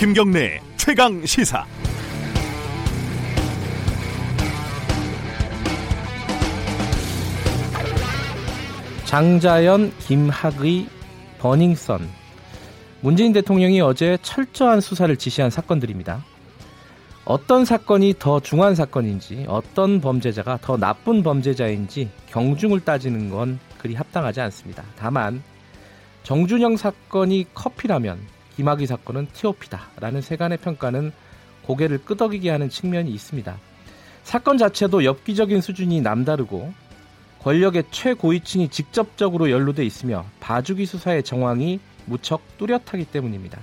김경래 최강 시사. 장자연, 김학의, 버닝썬. 문재인 대통령이 어제 철저한 수사를 지시한 사건들입니다. 어떤 사건이 더 중한 사건인지, 어떤 범죄자가 더 나쁜 범죄자인지 경중을 따지는 건 그리 합당하지 않습니다. 다만 정준영 사건이 커피라면 김학의 사건은 티오피다라는 세간의 평가는 고개를 끄덕이게 하는 측면이 있습니다. 사건 자체도 엽기적인 수준이 남다르고 권력의 최고위층이 직접적으로 연루돼 있으며 봐주기 수사의 정황이 무척 뚜렷하기 때문입니다.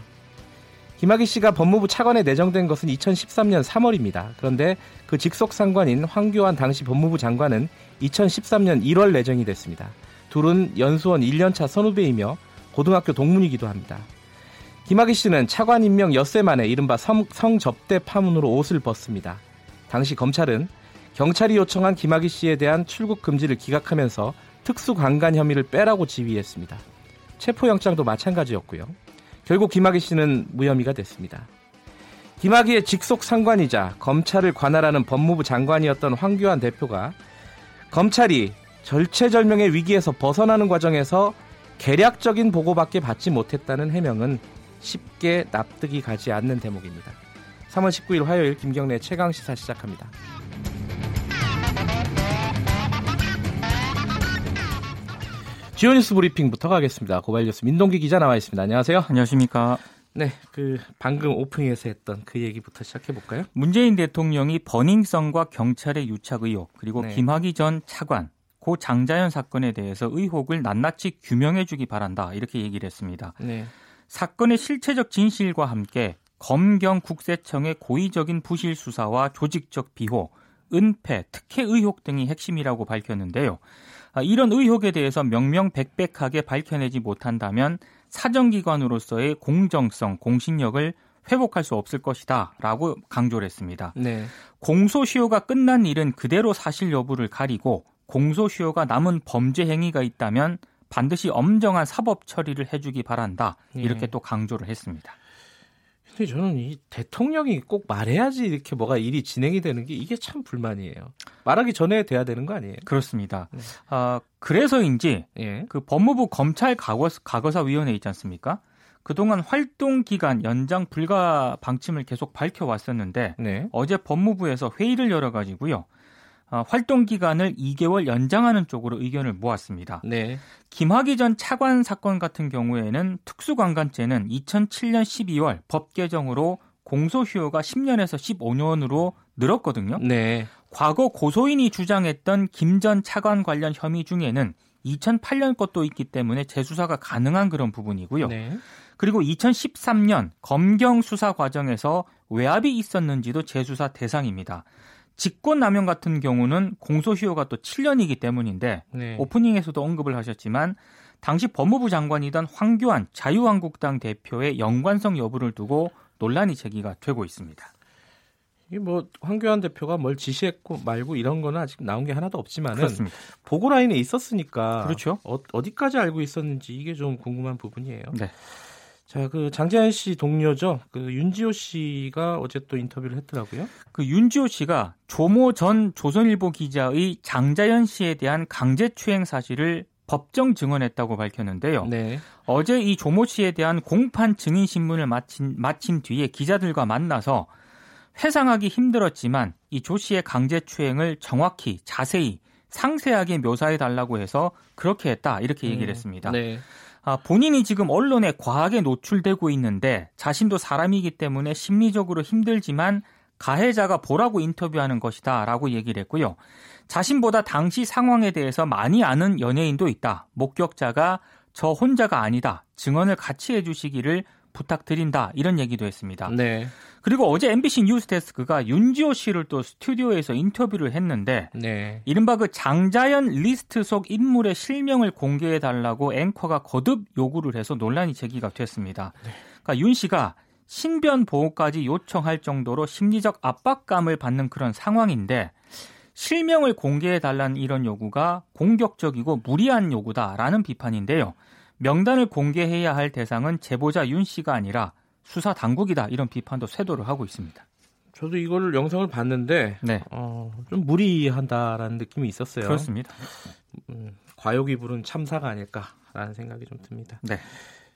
김학의 씨가 법무부 차관에 내정된 것은 2013년 3월입니다. 그런데 그 직속 상관인 황교안 당시 법무부 장관은 2013년 1월 내정이 됐습니다. 둘은 연수원 1년차 선후배이며 고등학교 동문이기도 합니다. 김학의 씨는 차관 임명 엿새 만에 이른바 성, 성접대 파문으로 옷을 벗습니다. 당시 검찰은 경찰이 요청한 김학의 씨에 대한 출국 금지를 기각하면서 특수강간 혐의를 빼라고 지휘했습니다. 체포영장도 마찬가지였고요. 결국 김학의 씨는 무혐의가 됐습니다. 김학의의 직속 상관이자 검찰을 관할하는 법무부 장관이었던 황교안 대표가 검찰이 절체절명의 위기에서 벗어나는 과정에서 계략적인 보고밖에 받지 못했다는 해명은 쉽게 납득이 가지 않는 대목입니다. 3월 19일 화요일 김경래 최강 시사 시작합니다. 지오뉴스 브리핑부터 가겠습니다. 고발 뉴스 민동기 기자 나와 있습니다. 안녕하세요. 안녕하십니까. 네, 그 방금 오프닝에서 했던 그 얘기부터 시작해 볼까요? 문재인 대통령이 버닝썬과 경찰의 유착 의혹 그리고 네. 김학의 전 차관 고 장자연 사건에 대해서 의혹을 낱낱이 규명해 주기 바란다 이렇게 얘기를 했습니다. 네. 사건의 실체적 진실과 함께 검경 국세청의 고의적인 부실 수사와 조직적 비호, 은폐, 특혜 의혹 등이 핵심이라고 밝혔는데요. 아, 이런 의혹에 대해서 명명백백하게 밝혀내지 못한다면 사정기관으로서의 공정성, 공신력을 회복할 수 없을 것이다 라고 강조를 했습니다. 네. 공소시효가 끝난 일은 그대로 사실 여부를 가리고 공소시효가 남은 범죄 행위가 있다면 반드시 엄정한 사법 처리를 해주기 바란다. 이렇게 네. 또 강조를 했습니다. 근데 저는 이 대통령이 꼭 말해야지 이렇게 뭐가 일이 진행이 되는 게 이게 참 불만이에요. 말하기 전에 돼야 되는 거 아니에요? 그렇습니다. 네. 아, 그래서인지 예. 그 법무부 검찰 과거사 위원회 있지 않습니까? 그동안 활동 기간 연장 불가 방침을 계속 밝혀왔었는데 네. 어제 법무부에서 회의를 열어가지고요. 어, 활동 기간을 2개월 연장하는 쪽으로 의견을 모았습니다. 네. 김학의 전 차관 사건 같은 경우에는 특수관광죄는 2007년 12월 법 개정으로 공소시효가 10년에서 15년으로 늘었거든요. 네. 과거 고소인이 주장했던 김 전 차관 관련 혐의 중에는 2008년 것도 있기 때문에 재수사가 가능한 그런 부분이고요. 네. 그리고 2013년 검경 수사 과정에서 외압이 있었는지도 재수사 대상입니다. 직권남용 같은 경우는 공소시효가 또 7년이기 때문인데 네. 오프닝에서도 언급을 하셨지만 당시 법무부 장관이던 황교안 자유한국당 대표의 연관성 여부를 두고 논란이 제기가 되고 있습니다. 이게 뭐 황교안 대표가 뭘 지시했고 말고 이런 거는 아직 나온 게 하나도 없지만은 보고 라인에 있었으니까 그렇죠. 어, 디까지 알고 있었는지 이게 좀 궁금한 부분이에요. 네. 자, 그 장재현 씨 동료죠. 그 윤지호 씨가 어제 또 인터뷰를 했더라고요. 그 윤지호 씨가 조모 전 조선일보 기자의 장자연 씨에 대한 강제 추행 사실을 법정 증언했다고 밝혔는데요. 네. 어제 이 조모 씨에 대한 공판 증인 신문을 마친, 마친 뒤에 기자들과 만나서 회상하기 힘들었지만 이 조 씨의 강제 추행을 정확히 자세히 상세하게 묘사해 달라고 해서 그렇게 했다 이렇게 얘기를 음, 했습니다. 네. 아, 본인이 지금 언론에 과하게 노출되고 있는데 자신도 사람이기 때문에 심리적으로 힘들지만 가해자가 보라고 인터뷰하는 것이다 라고 얘기를 했고요. 자신보다 당시 상황에 대해서 많이 아는 연예인도 있다. 목격자가 저 혼자가 아니다. 증언을 같이 해주시기를 부탁드린다. 이런 얘기도 했습니다. 네. 그리고 어제 MBC 뉴스데스크가 윤지호 씨를 또 스튜디오에서 인터뷰를 했는데 네. 이른바 그 장자연 리스트 속 인물의 실명을 공개해 달라고 앵커가 거듭 요구를 해서 논란이 제기가 됐습니다. 네. 그러니까 윤 씨가 신변 보호까지 요청할 정도로 심리적 압박감을 받는 그런 상황인데 실명을 공개해 달라는 이런 요구가 공격적이고 무리한 요구다라는 비판인데요. 명단을 공개해야 할 대상은 제보자 윤 씨가 아니라 수사 당국이다 이런 비판도 쇄도를 하고 있습니다. 저도 이걸 영상을 봤는데 네. 어, 좀 무리한다라는 느낌이 있었어요. 그렇습니다. 음, 과욕이 부른 참사가 아닐까라는 생각이 좀 듭니다. 네.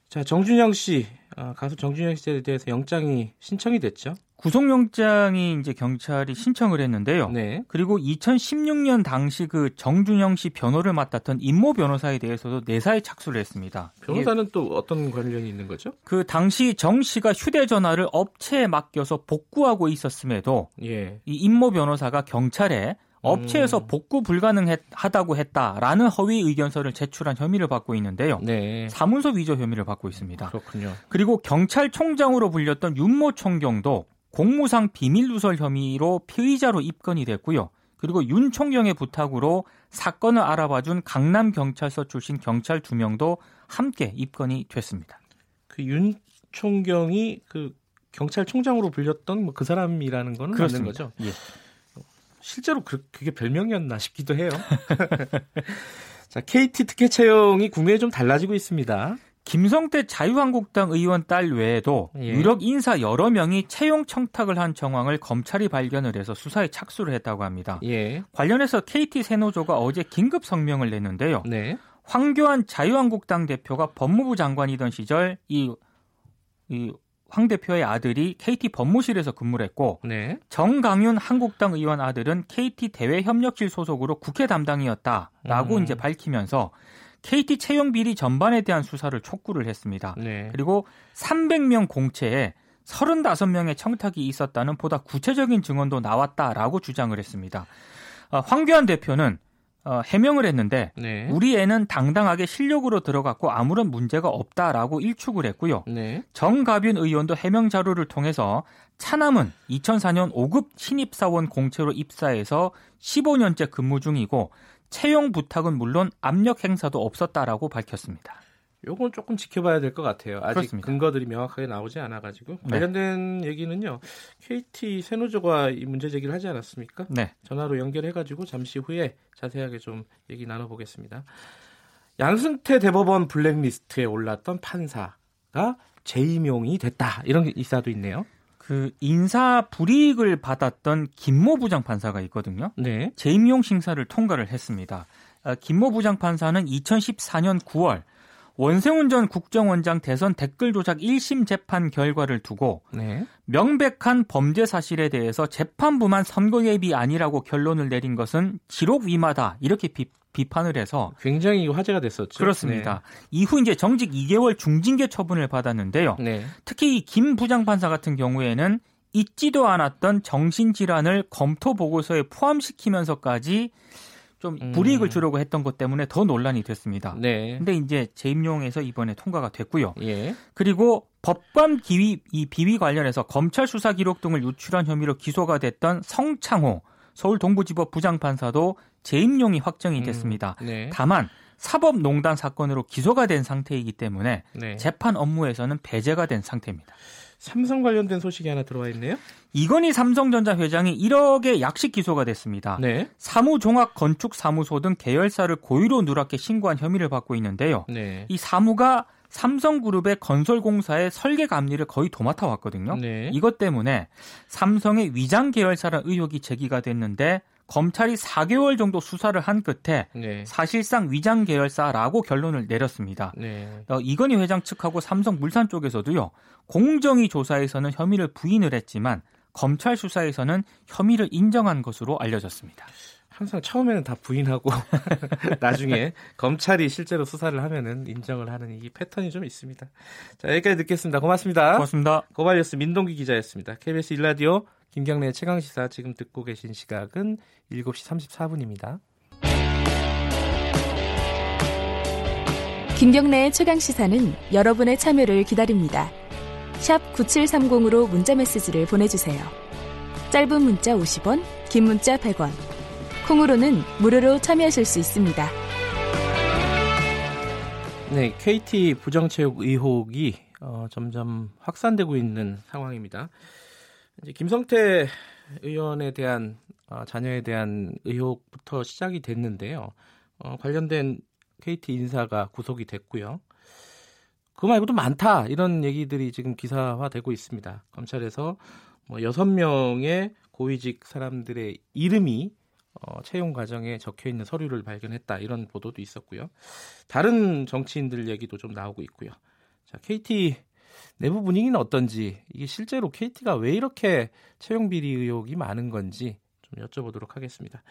자 정준영 씨 어, 가수 정준영 씨에 대해서 영장이 신청이 됐죠. 구속영장이 이제 경찰이 신청을 했는데요. 네. 그리고 2016년 당시 그 정준영 씨 변호를 맡았던 임모 변호사에 대해서도 내사에 착수를 했습니다. 변호사는 또 어떤 관련이 있는 거죠? 그 당시 정 씨가 휴대전화를 업체에 맡겨서 복구하고 있었음에도 예. 이 임모 변호사가 경찰에 업체에서 음. 복구 불가능하다고 했다라는 허위 의견서를 제출한 혐의를 받고 있는데요. 네. 사문서 위조 혐의를 받고 있습니다. 그렇군요. 그리고 경찰총장으로 불렸던 윤모 총경도 공무상 비밀 누설 혐의로 피의자로 입건이 됐고요. 그리고 윤 총경의 부탁으로 사건을 알아봐준 강남 경찰서 출신 경찰 두 명도 함께 입건이 됐습니다. 그 윤 총경이 그 경찰총장으로 불렸던 뭐 그 사람이라는 거는 그렇습니다. 맞는 거죠? 예. 실제로 그, 그게 별명이었나 싶기도 해요. 자, KT 특혜 채용이 국내에 좀 달라지고 있습니다. 김성태 자유한국당 의원 딸 외에도 예. 유력 인사 여러 명이 채용 청탁을 한 정황을 검찰이 발견을 해서 수사에 착수를 했다고 합니다. 예. 관련해서 KT 세노조가 어제 긴급 성명을 냈는데요. 네. 황교안 자유한국당 대표가 법무부 장관이던 시절 이, 이 황 대표의 아들이 KT 법무실에서 근무를 했고 네. 정강윤 한국당 의원 아들은 KT 대외협력실 소속으로 국회 담당이었다라고 음. 이제 밝히면서 KT 채용 비리 전반에 대한 수사를 촉구를 했습니다. 네. 그리고 300명 공채에 35명의 청탁이 있었다는 보다 구체적인 증언도 나왔다라고 주장을 했습니다. 어, 황교안 대표는 어, 해명을 했는데 네. 우리 애는 당당하게 실력으로 들어갔고 아무런 문제가 없다라고 일축을 했고요. 네. 정가빈 의원도 해명 자료를 통해서 차남은 2004년 5급 신입사원 공채로 입사해서 15년째 근무 중이고 채용 부탁은 물론 압력 행사도 없었다라고 밝혔습니다. 요건 조금 지켜봐야 될 것 같아요. 아직 그렇습니다. 근거들이 명확하게 나오지 않아가지고 네. 관련된 얘기는요. KT 세노조가 이 문제 제기를 하지 않았습니까? 네. 전화로 연결해가지고 잠시 후에 자세하게 좀 얘기 나눠보겠습니다. 양승태 대법원 블랙리스트에 올랐던 판사가 재임용이 됐다 이런 기사도 있네요. 그 인사 불이익을 받았던 김모 부장 판사가 있거든요. 네. 재임용 심사를 통과를 했습니다. 아, 김모 부장 판사는 2014년 9월 원세훈 전 국정원장 대선 댓글 조작 1심 재판 결과를 두고 네. 명백한 범죄 사실에 대해서 재판부만 선거 예비 아니라고 결론을 내린 것은 기록 위마다 이렇게 비, 비판을 해서 굉장히 화제가 됐었죠. 그렇습니다. 네. 이후 이제 정직 2개월 중징계 처분을 받았는데요. 네. 특히 이김 부장판사 같은 경우에는 잊지도 않았던 정신질환을 검토 보고서에 포함시키면서까지 좀 음. 불이익을 주려고 했던 것 때문에 더 논란이 됐습니다. 네. 근데 이제 재임용에서 이번에 통과가 됐고요. 예. 그리고 법관 기위 이 비위 관련해서 검찰 수사 기록 등을 유출한 혐의로 기소가 됐던 성창호 서울 동부지법 부장판사도 재임용이 확정이 음. 됐습니다. 음. 네. 다만 사법농단 사건으로 기소가 된 상태이기 때문에 네. 재판 업무에서는 배제가 된 상태입니다. 삼성 관련된 소식이 하나 들어와 있네요. 이건희 삼성전자 회장이 1억의 약식 기소가 됐습니다. 네. 사무종합건축사무소 등 계열사를 고의로 누락해 신고한 혐의를 받고 있는데요. 네. 이 사무가 삼성그룹의 건설공사의 설계 감리를 거의 도맡아 왔거든요. 네. 이것 때문에 삼성의 위장 계열사라는 의혹이 제기가 됐는데 검찰이 4개월 정도 수사를 한 끝에 네. 사실상 위장 계열사라고 결론을 내렸습니다. 네. 어, 이건희 회장 측하고 삼성 물산 쪽에서도요. 공정위 조사에서는 혐의를 부인을 했지만 검찰 수사에서는 혐의를 인정한 것으로 알려졌습니다. 항상 처음에는 다 부인하고 나중에 검찰이 실제로 수사를 하면은 인정을 하는 이 패턴이 좀 있습니다. 자 여기까지 듣겠습니다. 고맙습니다. 고맙습니다. 고발뉴스 민동기 기자였습니다. KBS 일라디오 김경래 최강 시사 지금 듣고 계신 시각은 7시 34분입니다. 김경래의 최강 시사는 여러분의 참여를 기다립니다. 9730으로 문자 메시지를 보내주세요. 짧은 문자 50원, 긴 문자 100원. 콩으로는 무료로 참여하실 수 있습니다. 네, KT 부정체육 의혹이 어, 점점 확산되고 있는 상황입니다. 이제 김성태 의원에 대한 어, 자녀에 대한 의혹부터 시작이 됐는데요. 어, 관련된 KT 인사가 구속이 됐고요. 그거 말고도 많다 이런 얘기들이 지금 기사화되고 있습니다. 검찰에서 뭐 6명의 고위직 사람들의 이름이 어, 채용 과정에 적혀 있는 서류를 발견했다 이런 보도도 있었고요. 다른 정치인들 얘기도 좀 나오고 있고요. 자, KT 내부 분위기는 어떤지 이게 실제로 KT가 왜 이렇게 채용 비리 의혹이 많은 건지 좀 여쭤보도록 하겠습니다.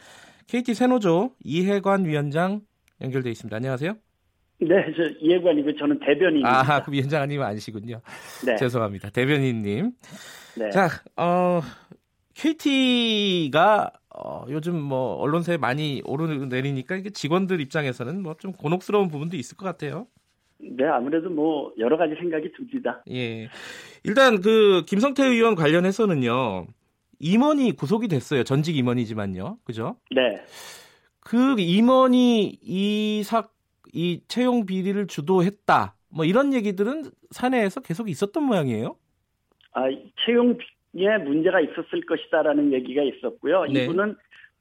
KT 세노조 이해관 위원장 연결돼 있습니다. 안녕하세요. 네, 저 이해관이고 저는 대변인입니다. 아, 그 위원장 아니면 아니시군요. 네. 죄송합니다. 대변인님. 네. 자, 어, KT가 어, 요즘 뭐 언론사에 많이 오르내리니까 이게 직원들 입장에서는 뭐 좀 곤혹스러운 부분도 있을 것 같아요. 네, 아무래도 뭐 여러 가지 생각이 듭니다. 예. 일단 그 김성태 의원 관련해서는요. 임원이 구속이 됐어요. 전직 임원이지만요. 그죠? 네. 그 임원이 이 사, 이 채용 비리를 주도했다. 뭐 이런 얘기들은 사내에서 계속 있었던 모양이에요? 아, 채용에 문제가 있었을 것이다라는 얘기가 있었고요. 네. 이분은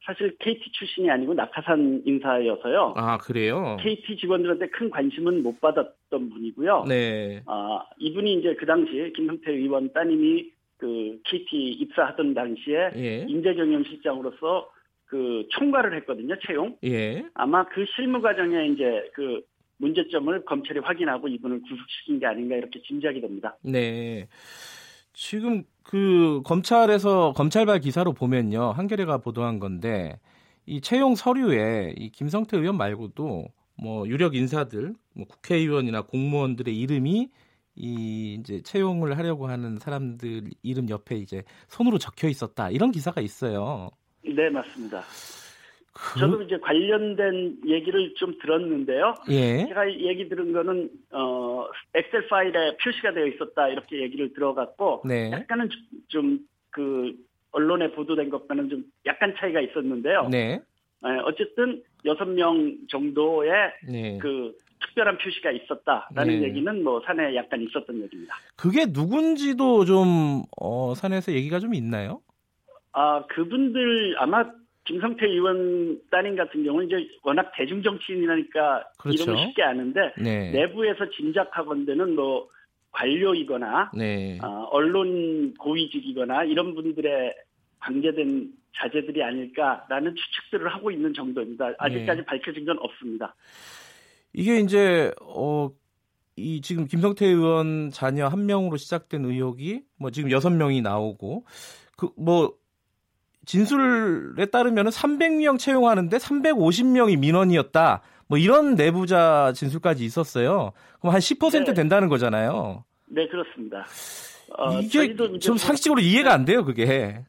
사실 KT 출신이 아니고 낙하산 인사여서요. 아 그래요? KT 직원들한테 큰 관심은 못 받았던 분이고요. 네. 아 이분이 이제 그 당시에 김성태 의원 따님이 그 KT 입사하던 당시에 예. 인재경영실장으로서 그 총괄을 했거든요. 채용. 예. 아마 그 실무 과정에 이제 그 문제점을 검찰이 확인하고 이분을 구속시킨 게 아닌가 이렇게 짐작이 됩니다. 네. 지금 그 검찰에서 검찰발 기사로 보면요. 한겨레가 보도한 건데 이 채용 서류에 이 김성태 의원 말고도 뭐 유력 인사들, 뭐 국회의원이나 공무원들의 이름이 이 이제 채용을 하려고 하는 사람들 이름 옆에 이제 손으로 적혀 있었다. 이런 기사가 있어요. 네, 맞습니다. 그... 저도 이제 관련된 얘기를 좀 들었는데요. 예. 제가 얘기 들은 거는 어 엑셀 파일에 표시가 되어 있었다 이렇게 얘기를 들어갔고 네. 약간은 좀 그 언론에 보도된 것과는 좀 약간 차이가 있었는데요. 네. 네 어쨌든 여섯 명 정도의 네. 그 특별한 표시가 있었다라는 네. 얘기는 뭐 사내에 약간 있었던 얘기입니다. 그게 누군지도 좀 어, 사내에서 얘기가 좀 있나요? 아 그분들 아마 김성태 의원 따님 같은 경우는 이제 워낙 대중 정치인이니까 그렇죠. 이름을 쉽게 아는데 네. 내부에서 짐작하건대는 뭐 관료이거나 네. 어, 언론 고위직이거나 이런 분들의 관계된 자제들이 아닐까라는 추측들을 하고 있는 정도입니다. 아직까지 네. 밝혀진 건 없습니다. 이게 이제 어. 이 지금 김성태 의원 자녀 한 명으로 시작된 의혹이 뭐 지금 여섯 명이 나오고 그뭐 진술에 따르면 300명 채용하는데 350명이 민원이었다. 뭐 이런 내부자 진술까지 있었어요. 그럼 한 10% 네. 된다는 거잖아요. 네, 그렇습니다. 어, 이게 좀 상식적으로 이해가 안 돼요, 그게.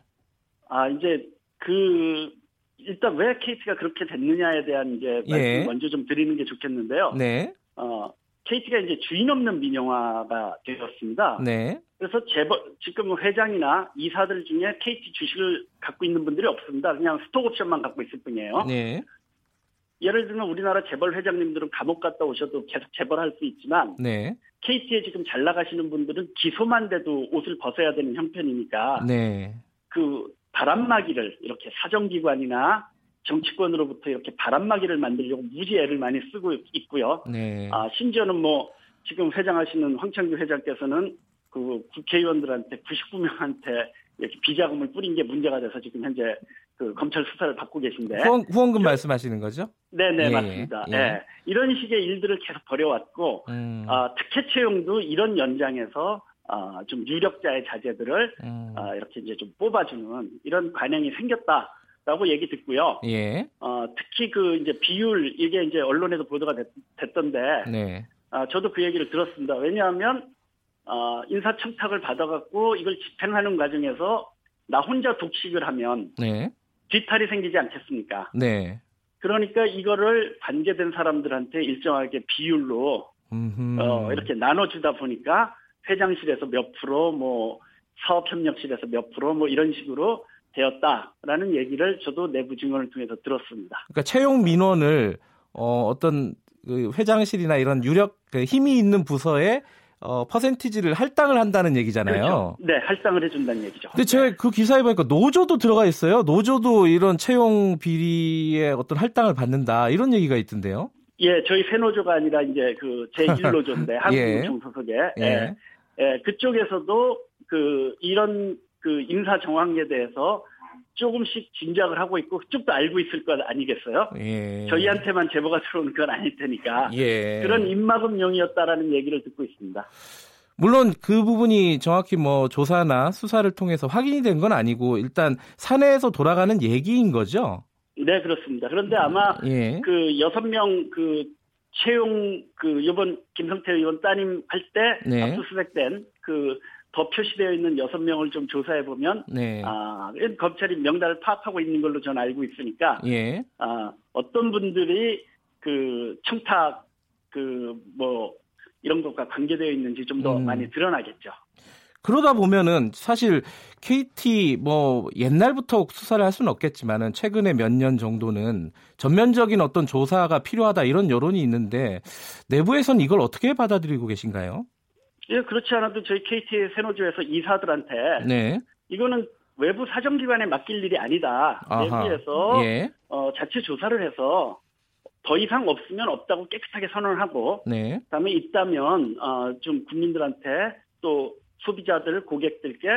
아, 이제 그 일단 왜 케이스가 그렇게 됐느냐에 대한 이제 말씀 예. 먼저 좀 드리는 게 좋겠는데요. 네. 어, KT가 이제 주인 없는 민영화가 되었습니다. 네. 그래서 재벌, 지금 회장이나 이사들 중에 KT 주식을 갖고 있는 분들이 없습니다. 그냥 스톡옵션만 갖고 있을 뿐이에요. 네. 예를 들면 우리나라 재벌 회장님들은 감옥 갔다 오셔도 계속 재벌할 수 있지만 네. KT에 지금 잘 나가시는 분들은 기소만 돼도 옷을 벗어야 되는 형편이니까 네. 그 바람막이를 이렇게 사정기관이나 정치권으로부터 이렇게 바람막이를 만들려고 무지 애를 많이 쓰고 있고요. 네. 아 심지어는 뭐 지금 회장하시는 황창규 회장께서는 그 국회의원들한테 99명한테 이렇게 비자금을 뿌린 게 문제가 돼서 지금 현재 그 검찰 수사를 받고 계신데 후원, 후원금 말씀하시는 거죠? 네네 예, 맞습니다. 예. 네. 이런 식의 일들을 계속 벌여왔고 음. 아, 특혜 채용도 이런 연장에서 아, 좀 유력자의 자제들을 음. 아, 이렇게 이제 좀 뽑아주는 이런 관행이 생겼다. 라고 얘기 듣고요. 예. 어, 특히 그 이제 비율 이게 이제 언론에도 보도가 됐, 던데 네. 아, 저도 그 얘기를 들었습니다. 왜냐하면 어, 인사청탁을 받아갖고 이걸 집행하는 과정에서 나 혼자 독식을 하면 네. 뒤탈이 생기지 않겠습니까? 네. 그러니까 이거를 관계된 사람들한테 일정하게 비율로 어, 이렇게 나눠주다 보니까 회장실에서 몇 프로, 뭐 사업협력실에서 몇 프로, 뭐 이런 식으로 되었다라는 얘기를 저도 내부 증언을 통해서 들었습니다. 그러니까 채용 민원을 어, 어떤 그 회장실이나 이런 유력 그 힘이 있는 부서에 어, 퍼센티지를 할당을 한다는 얘기잖아요. 그렇죠. 네, 할당을 해준다는 얘기죠. 근데 제가 그 기사에 보니까 노조도 들어가 있어요. 노조도 이런 채용 비리에 어떤 할당을 받는다 이런 얘기가 있던데요. 예, 저희 새노조가 아니라 이제 그 제1노조인데 한국노총 예. 소속에 예. 예. 예, 그쪽에서도 그 이런 그 인사 정황에 대해서 조금씩 짐작을 하고 있고 그쪽도 알고 있을 것 아니겠어요? 예. 저희한테만 제보가 들어오는 건 아닐 테니까 예. 그런 입막음용이었다라는 얘기를 듣고 있습니다. 물론 그 부분이 정확히 뭐 조사나 수사를 통해서 확인이 된 건 아니고 일단 사내에서 돌아가는 얘기인 거죠. 네 그렇습니다. 그런데 아마 예. 그 여섯 명그 채용 그 이번 김성태 의원 따님 할때 네. 압수수색된 그 더 표시되어 있는 여섯 명을 좀 조사해 보면 네. 아, 검찰이 명단을 파악하고 있는 걸로 저는 알고 있으니까 예. 아, 어떤 분들이 그 청탁 그 뭐 이런 것과 관계되어 있는지 좀더 음. 많이 드러나겠죠. 그러다 보면은 사실 KT 뭐 옛날부터 수사를 할 수는 없겠지만은 최근에 몇 년 정도는 전면적인 어떤 조사가 필요하다 이런 여론이 있는데 내부에선 이걸 어떻게 받아들이고 계신가요? 예, 그렇지 않아도 저희 KT 세노조에서 이사들한테 네. 이거는 외부 사정기관에 맡길 일이 아니다. 내부에서 예. 어, 자체 조사를 해서 더 이상 없으면 없다고 깨끗하게 선언을 하고 네. 그다음에 있다면 어, 좀 국민들한테 또 소비자들 고객들께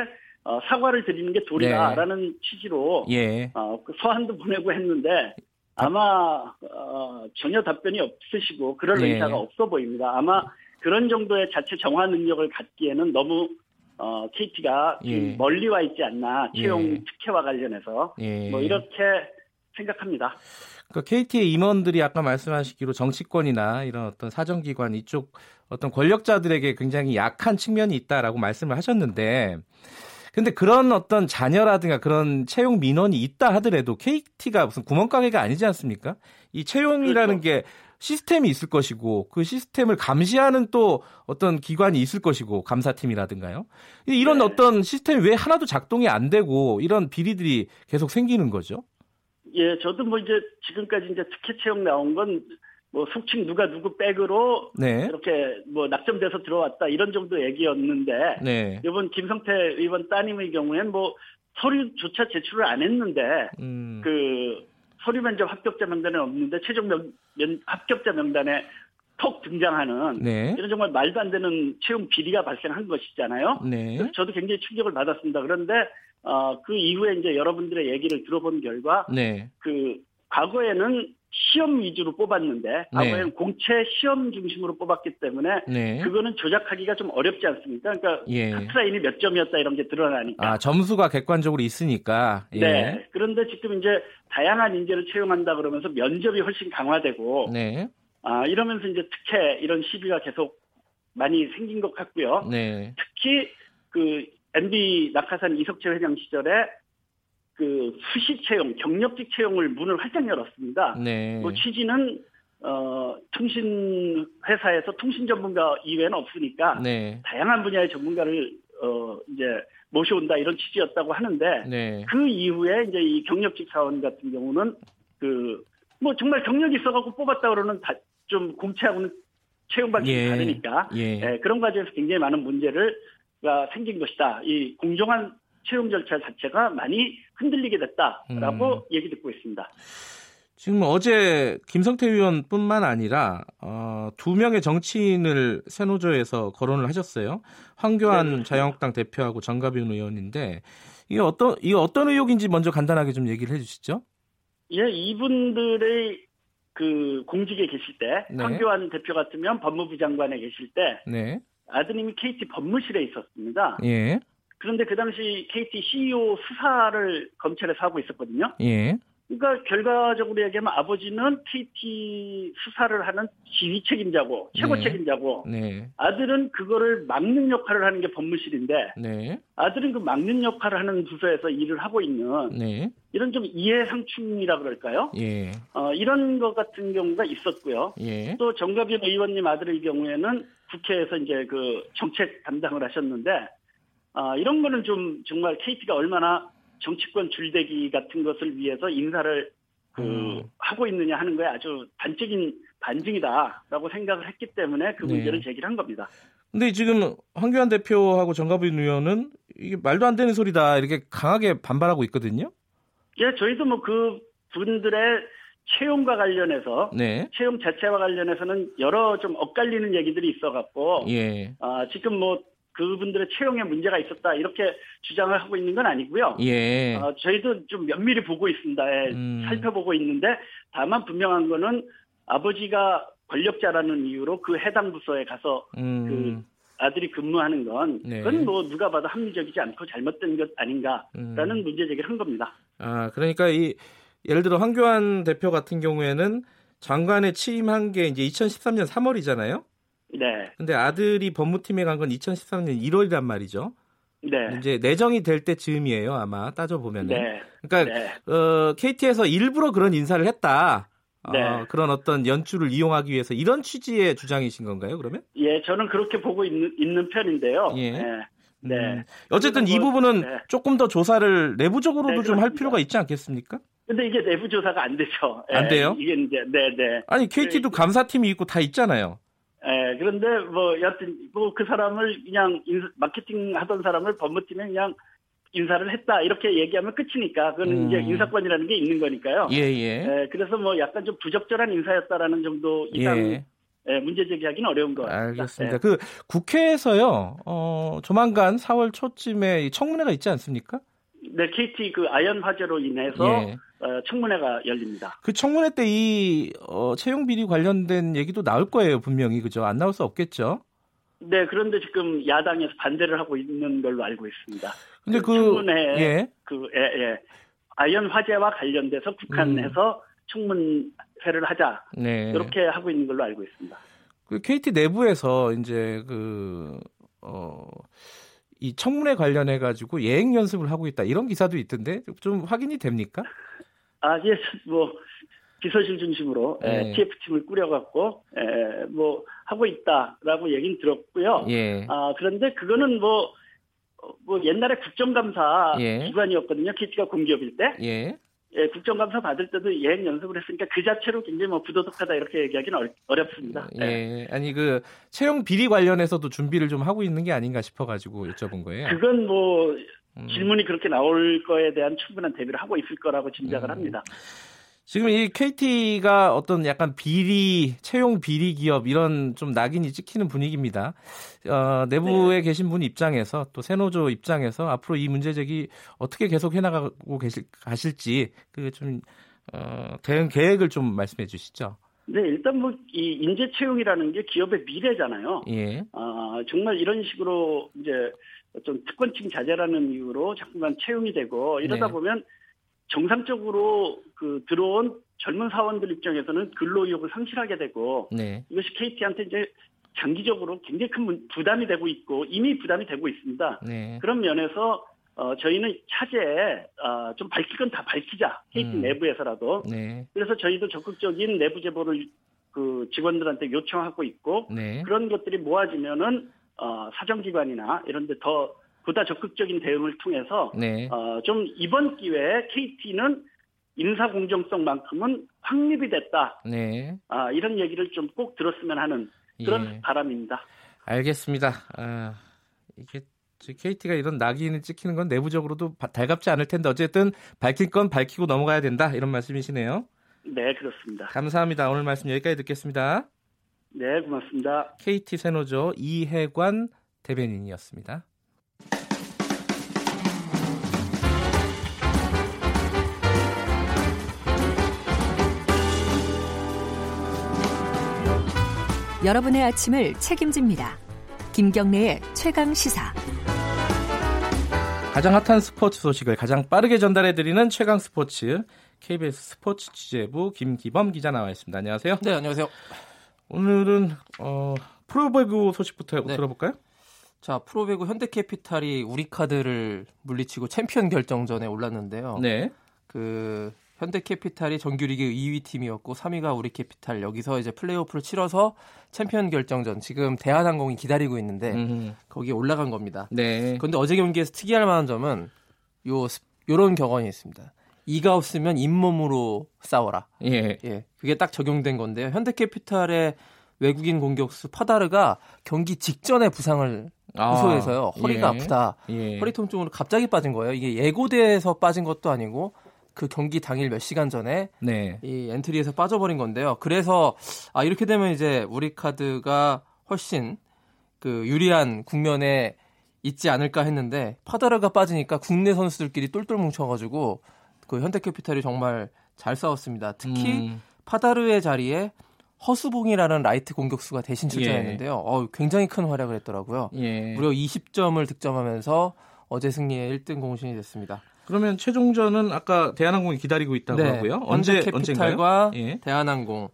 어, 사과를 드리는 게 도리다라는 네. 취지로 예. 어, 그 서한도 보내고 했는데 아마 어, 전혀 답변이 없으시고 그럴 네. 의사가 없어 보입니다. 아마 그런 정도의 자체 정화 능력을 갖기에는 너무 어, KT가 예. 멀리 와 있지 않나 채용 예. 특혜와 관련해서 예. 뭐 이렇게 생각합니다. 그 KT의 임원들이 아까 말씀하시기로 정치권이나 이런 어떤 사정기관 이쪽 어떤 권력자들에게 굉장히 약한 측면이 있다라고 말씀을 하셨는데 근데 그런 어떤 자녀라든가 그런 채용 민원이 있다 하더라도 KT가 무슨 구멍가게가 아니지 않습니까? 이 채용이라는 그렇죠. 게 시스템이 있을 것이고 그 시스템을 감시하는 또 어떤 기관이 있을 것이고 감사팀이라든가요. 이런 네. 어떤 시스템이 왜 하나도 작동이 안 되고 이런 비리들이 계속 생기는 거죠? 예, 저도 뭐 이제 지금까지 이제 특혜 채용 나온 건 뭐 속칭 누가 누구 백으로 네. 이렇게 뭐 낙점돼서 들어왔다 이런 정도 얘기였는데 네. 이번 김성태 의원 따님의 경우에는 뭐 서류조차 제출을 안 했는데 음. 그 서류 면접 합격자 명단에 없는데 최종 명, 면, 합격자 명단에 톡 등장하는 네. 이런 정말 말도 안 되는 채용 비리가 발생한 것이잖아요. 네. 그래서 저도 굉장히 충격을 받았습니다. 그런데 어, 그 이후에 이제 여러분들의 얘기를 들어본 결과 네. 그 과거에는 시험 위주로 뽑았는데 네. 과거에는 공채 시험 중심으로 뽑았기 때문에 네. 그거는 조작하기가 좀 어렵지 않습니까? 그러니까 예. 카트라인이 몇 점이었다 이런 게 드러나니까. 아 점수가 객관적으로 있으니까. 예. 네. 그런데 지금 이제 다양한 인재를 채용한다 그러면서 면접이 훨씬 강화되고. 네. 아 이러면서 이제 특혜 이런 시비가 계속 많이 생긴 것 같고요. 네. 특히 그 MB 낙하산 이석채 회장 시절에 그 수시 채용, 경력직 채용을 문을 활짝 열었습니다. 네. 그 취지는 어, 통신 회사에서 통신 전문가 이외에는 없으니까 네. 다양한 분야의 전문가를 어, 이제 모셔온다 이런 취지였다고 하는데 네. 그 이후에 이제 이 경력직 사원 같은 경우는 그 뭐 정말 경력이 있어갖고 뽑았다 그러는 다 좀 공채하고는 채용 방식이 예. 다르니까 예. 예, 그런 과정에서 굉장히 많은 문제를가 생긴 것이다. 이 공정한 채용 절차 자체가 많이 흔들리게 됐다라고 음. 얘기 듣고 있습니다. 지금 어제 김성태 의원뿐만 아니라 어, 두 명의 정치인을 새노조에서 거론을 하셨어요. 황교안 네. 자유한국당 대표하고 정가빈 의원인데 이게 어떤 이게 어떤 의혹인지 먼저 간단하게 좀 얘기를 해주시죠. 예, 이분들의 그 공직에 계실 때 네. 황교안 대표 같으면 법무부 장관에 계실 때 네. 아드님이 KT 법무실에 있었습니다. 예. 그런데 그 당시 KT CEO 수사를 검찰에서 하고 있었거든요. 예. 그러니까 결과적으로 얘기하면 아버지는 KT 수사를 하는 지휘 책임자고 최고 네. 책임자고 네. 아들은 그거를 막는 역할을 하는 게 법무실인데 네. 아들은 그 막는 역할을 하는 부서에서 일을 하고 있는 네. 이런 좀 이해상충이라 그럴까요? 예. 어, 이런 것 같은 경우가 있었고요. 예. 또 정가빈 의원님 아들의 경우에는 국회에서 이제 그 정책 담당을 하셨는데 아, 이런 거는 좀 정말 KT가 얼마나 정치권 줄대기 같은 것을 위해서 인사를 그 음. 하고 있느냐 하는 거에 아주 단적인 반증이다라고 생각을 했기 때문에 그 네. 문제를 네. 제기를 한 겁니다. 근데 지금 황교안 대표하고 정가빈 의원은 이게 말도 안 되는 소리다 이렇게 강하게 반발하고 있거든요. 예, 저희도 뭐 그 분들의 채용과 관련해서 네. 채용 자체와 관련해서는 여러 좀 엇갈리는 얘기들이 있어갖고 예. 아, 지금 뭐 그분들의 채용에 문제가 있었다 이렇게 주장을 하고 있는 건 아니고요. 예. 어, 저희도 좀 면밀히 보고 있습니다. 예, 음. 살펴보고 있는데 다만 분명한 거는 아버지가 권력자라는 이유로 그 해당 부서에 가서 음. 그 아들이 근무하는 건 네. 그건 뭐 누가 봐도 합리적이지 않고 잘못된 것 아닌가라는 음. 문제 제기를 한 겁니다. 아 그러니까 이 예를 들어 황교안 대표 같은 경우에는 장관에 취임한 게 이제 2013년 3월이잖아요. 네. 근데 아들이 법무팀에 간 건 2013년 1월이란 말이죠. 네. 이제 내정이 될 때쯤이에요, 아마 따져 보면은. 네. 그러니까 네. 어, KT에서 일부러 그런 인사를 했다. 어, 네. 어, 그런 어떤 연출을 이용하기 위해서 이런 취지의 주장이신 건가요, 그러면? 예, 저는 그렇게 보고 있는, 있는 편인데요. 예. 네. 네. 음, 어쨌든 이 뭐, 부분은 네. 조금 더 조사를 내부적으로도 네, 좀할 필요가 있지 않겠습니까? 근데 이게 내부 조사가 안 되죠. 안 돼요? 이게 이제 네, 네. 아니 KT도 그 감사팀이 있고 다 있잖아요. 예, 그런데 뭐 여튼 뭐 그 사람을 그냥 인사, 마케팅 하던 사람을 법무팀에 그냥 인사를 했다 이렇게 얘기하면 끝이니까 그거는 음. 이제 인사권이라는 게 있는 거니까요. 예, 예. 예, 그래서 뭐 약간 좀 부적절한 인사였다라는 정도 이상 예. 예, 문제 제기하기는 어려운 것 같습니다. 알겠습니다. 예. 그 국회에서요, 어, 조만간 4월 초쯤에 청문회가 있지 않습니까? 네, KT 그 아연 화재로 인해서 예. 어, 청문회가 열립니다. 그 청문회 때이 어, 채용 비리 관련된 얘기도 나올 거예요, 분명히 그죠? 안 나올 수 없겠죠? 네, 그런데 지금 야당에서 반대를 하고 있는 걸로 알고 있습니다. 근데 그, 그 청문회 예. 그 예, 예. 아연 화재와 관련돼서 북한에서 음. 청문회를 하자 네. 이렇게 하고 있는 걸로 알고 있습니다. 그 KT 내부에서 이제 그 어. 이 청문회 관련해 가지고 예행 연습을 하고 있다 이런 기사도 있던데 좀 확인이 됩니까? 아, 예, 뭐 비서실 중심으로 예, 네. TF팀을 꾸려갖고 예, 뭐 하고 있다라고 얘기는 들었고요. 예. 아 그런데 그거는 뭐뭐 뭐 옛날에 국정감사 예. 기관이었거든요. KT가 공기업일 때. 예. 예, 국정감사 받을 때도 예행 연습을 했으니까 그 자체로 굉장히 뭐 부도덕하다 이렇게 얘기하기는 어렵, 습니다 예, 예, 아니 그 채용 비리 관련해서도 준비를 좀 하고 있는 게 아닌가 싶어가지고 여쭤본 거예요. 그건 뭐 음. 질문이 그렇게 나올 거에 대한 충분한 대비를 하고 있을 거라고 짐작을 음. 합니다. 지금 이 KT가 어떤 약간 비리, 채용 비리 기업 이런 좀 낙인이 찍히는 분위기입니다. 어, 내부에 네. 계신 분 입장에서 또 세노조 입장에서 앞으로 이 문제 제기 어떻게 계속 해나가고 계실, 가실지 그좀 어, 대응 계획을 좀 말씀해 주시죠. 네, 일단 뭐 이 인재 채용이라는 게 기업의 미래잖아요. 예. 아, 정말 이런 식으로 이제 좀 특권층 자제라는 이유로 자꾸만 채용이 되고 이러다 네. 보면 정상적으로 그 들어온 젊은 사원들 입장에서는 근로 의욕을 상실하게 되고 네. 이것이 KT한테 이제 장기적으로 굉장히 큰 부담이 되고 있고 이미 부담이 되고 있습니다. 네. 그런 면에서 어, 저희는 차제에 어, 좀 밝힐 건 다 밝히자 KT 음. 내부에서라도. 네. 그래서 저희도 적극적인 내부 제보를 그 직원들한테 요청하고 있고 네. 그런 것들이 모아지면은 어, 사정기관이나 이런 데 더 보다 적극적인 대응을 통해서 네. 어, 좀 이번 기회에 KT는 인사 공정성만큼은 확립이 됐다. 네. 아, 이런 얘기를 좀 꼭 들었으면 하는 그런 예. 바람입니다. 알겠습니다. 아, 이게 KT가 이런 낙인을 찍히는 건 내부적으로도 달갑지 않을 텐데 어쨌든 밝힐 건 밝히고 넘어가야 된다 이런 말씀이시네요. 네, 그렇습니다. 감사합니다. 오늘 말씀 여기까지 듣겠습니다. 네, 고맙습니다. KT 세노조 이해관 대변인이었습니다. 여러분의 아침을 책임집니다. 김경래의 최강 시사. 가장 핫한 스포츠 소식을 가장 빠르게 전달해드리는 최강 스포츠 KBS 스포츠 취재부 김기범 기자 나와 있습니다. 안녕하세요. 네, 안녕하세요. 오늘은 어, 프로배구 소식부터 네. 들어볼까요? 자, 프로배구 현대캐피탈이 우리카드를 물리치고 챔피언 결정전에 올랐는데요. 네. 그 현대캐피탈이 정규리그 2위 팀이었고 3위가 우리캐피탈 여기서 이제 플레이오프를 치러서 챔피언 결정전 지금 대한항공이 기다리고 있는데 음흠. 거기에 올라간 겁니다. 네. 그런데 어제 경기에서 특이할 만한 점은 요 요런 격언이 있습니다. 이가 없으면 잇몸으로 싸워라. 예. 예. 그게 딱 적용된 건데요. 현대캐피탈의 외국인 공격수 파다르가 경기 직전에 부상을 호소해서요. 아, 허리가 예. 아프다. 예. 허리 통증으로 갑자기 빠진 거예요. 이게 예고대에서 빠진 것도 아니고 그 경기 당일 몇 시간 전에 네. 이 엔트리에서 빠져버린 건데요. 그래서 아 이렇게 되면 이제 우리 카드가 훨씬 그 유리한 국면에 있지 않을까 했는데 파다르가 빠지니까 국내 선수들끼리 똘똘 뭉쳐가지고 그 현대캐피탈이 정말 잘 싸웠습니다. 특히 음. 파다르의 자리에 허수봉이라는 라이트 공격수가 대신 출전했는데요. 예. 어, 굉장히 큰 활약을 했더라고요. 예. 무려 20점을 득점하면서 어제 승리의 1등 공신이 됐습니다. 그러면 최종전은 아까 대한항공이 기다리고 있다고 네. 하고요. 현대캐피탈과 예. 대한항공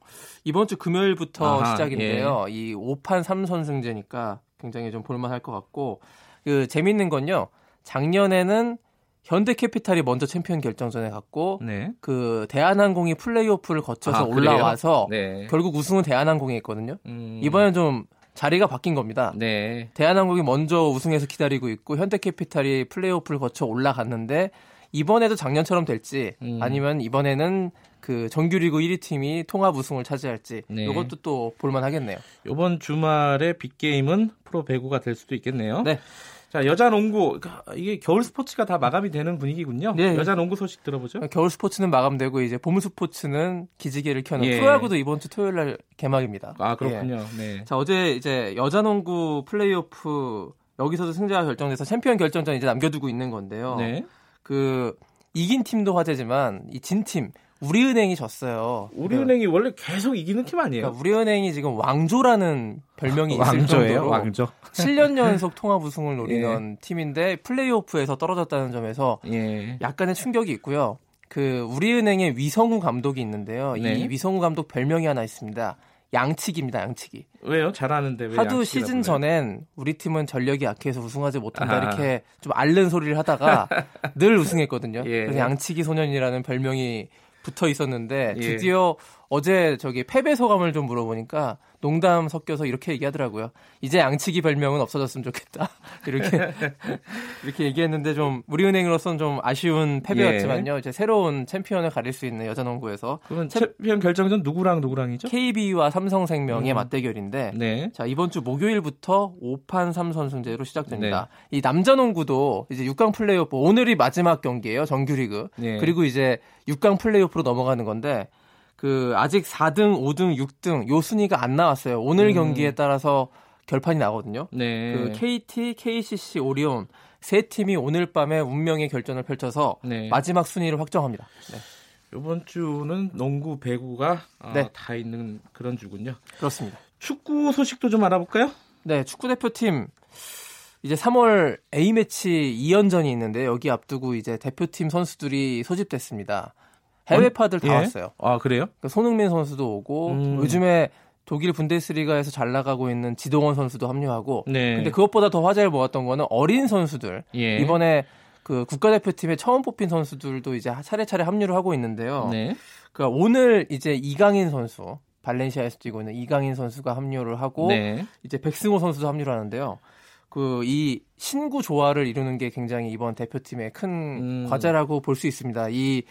이번 주 금요일부터 아하, 시작인데요. 예. 이 5판 3선승제니까 굉장히 좀 볼만할 것 같고 그 재밌는 건요. 작년에는 현대캐피탈이 먼저 챔피언 결정전에 갔고 네. 그 대한항공이 플레이오프를 거쳐서 아, 올라와서 네. 결국 우승은 대한항공이 했거든요. 음. 이번엔 좀 자리가 바뀐 겁니다. 네. 대한항공이 먼저 우승해서 기다리고 있고 현대캐피탈이 플레이오프를 거쳐 올라갔는데 이번에도 작년처럼 될지 음. 아니면 이번에는 그 정규리그 1위 팀이 통합 우승을 차지할지 네. 이것도 또 볼만하겠네요. 이번 주말에 빅게임은 프로 배구가 될 수도 있겠네요. 네. 자 여자 농구 이게 겨울 스포츠가 다 마감이 되는 분위기군요. 네. 여자 농구 소식 들어보죠. 겨울 스포츠는 마감되고 이제 봄 스포츠는 기지개를 켜는 예. 프로야구도 이번 주 토요일 날 개막입니다. 아 그렇군요. 예. 네. 자 어제 이제 여자 농구 플레이오프 여기서도 승자가 결정돼서 챔피언 결정전 이제 남겨두고 있는 건데요. 네. 그 이긴 팀도 화제지만 이 진 팀 우리은행이 졌어요. 우리은행이 그, 원래 계속 이기는 팀 아니에요? 그러니까 우리은행이 지금 왕조라는 별명이 있을 왕조예요? 정도로 왕조. 7년 연속 통합 우승을 노리는 예. 팀인데 플레이오프에서 떨어졌다는 점에서 예. 약간의 충격이 있고요. 그 우리은행의 위성우 감독이 있는데요. 네. 이 위성우 감독 별명이 하나 있습니다. 양치기입니다, 양치기. 왜요? 잘하는데 왜 하도 시즌 전엔 우리 팀은 전력이 약해서 우승하지 못한다 아하. 이렇게 좀 앓는 소리를 하다가 늘 우승했거든요. 예. 그래서 양치기 소년이라는 별명이 붙어 있었는데 예. 드디어 예. 어제 저기 패배 소감을 좀 물어보니까 농담 섞여서 이렇게 얘기하더라고요. 이제 양치기 별명은 없어졌으면 좋겠다. 이렇게 이렇게 얘기했는데 좀 우리은행으로서는 좀 아쉬운 패배였지만요. 예. 이제 새로운 챔피언을 가릴 수 있는 여자농구에서 그럼 챔피언 결정전 누구랑 누구랑이죠? KB와 삼성생명의 음. 맞대결인데 네. 자 이번 주 목요일부터 5판 3선승제로 시작됩니다. 네. 이 남자농구도 이제 6강 플레이오프 오늘이 마지막 경기예요. 정규리그. 네. 그리고 이제 6강 플레이오프로 넘어가는 건데 그 아직 4등, 5등, 6등 요 순위가 안 나왔어요. 오늘 음. 경기에 따라서 결판이 나거든요. 네. 그 KT, KCC, 오리온 세 팀이 오늘 밤에 운명의 결전을 펼쳐서 네. 마지막 순위를 확정합니다. 네. 이번 주는 농구, 배구가 아, 네. 다 있는 그런 주군요. 그렇습니다. 축구 소식도 좀 알아볼까요? 네, 축구 대표팀 이제 3월 A 매치 2연전이 있는데 여기 앞두고 이제 대표팀 선수들이 소집됐습니다. 해외파들 다 예? 왔어요. 아 그래요? 그러니까 손흥민 선수도 오고 음. 요즘에 독일 분데스리가에서 잘 나가고 있는 지동원 선수도 합류하고. 네. 근데 그것보다 더 화제를 모았던 거는 어린 선수들. 예. 이번에 그 국가대표팀에 처음 뽑힌 선수들도 이제 차례차례 합류를 하고 있는데요. 네. 그러니까 오늘 이제 이강인 선수 발렌시아에서 뛰고 있는 이강인 선수가 합류를 하고 네. 이제 백승호 선수도 합류를 하는데요. 그 이 신구 조화를 이루는 게 굉장히 이번 대표팀의 큰 음. 과제라고 볼 수 있습니다. 이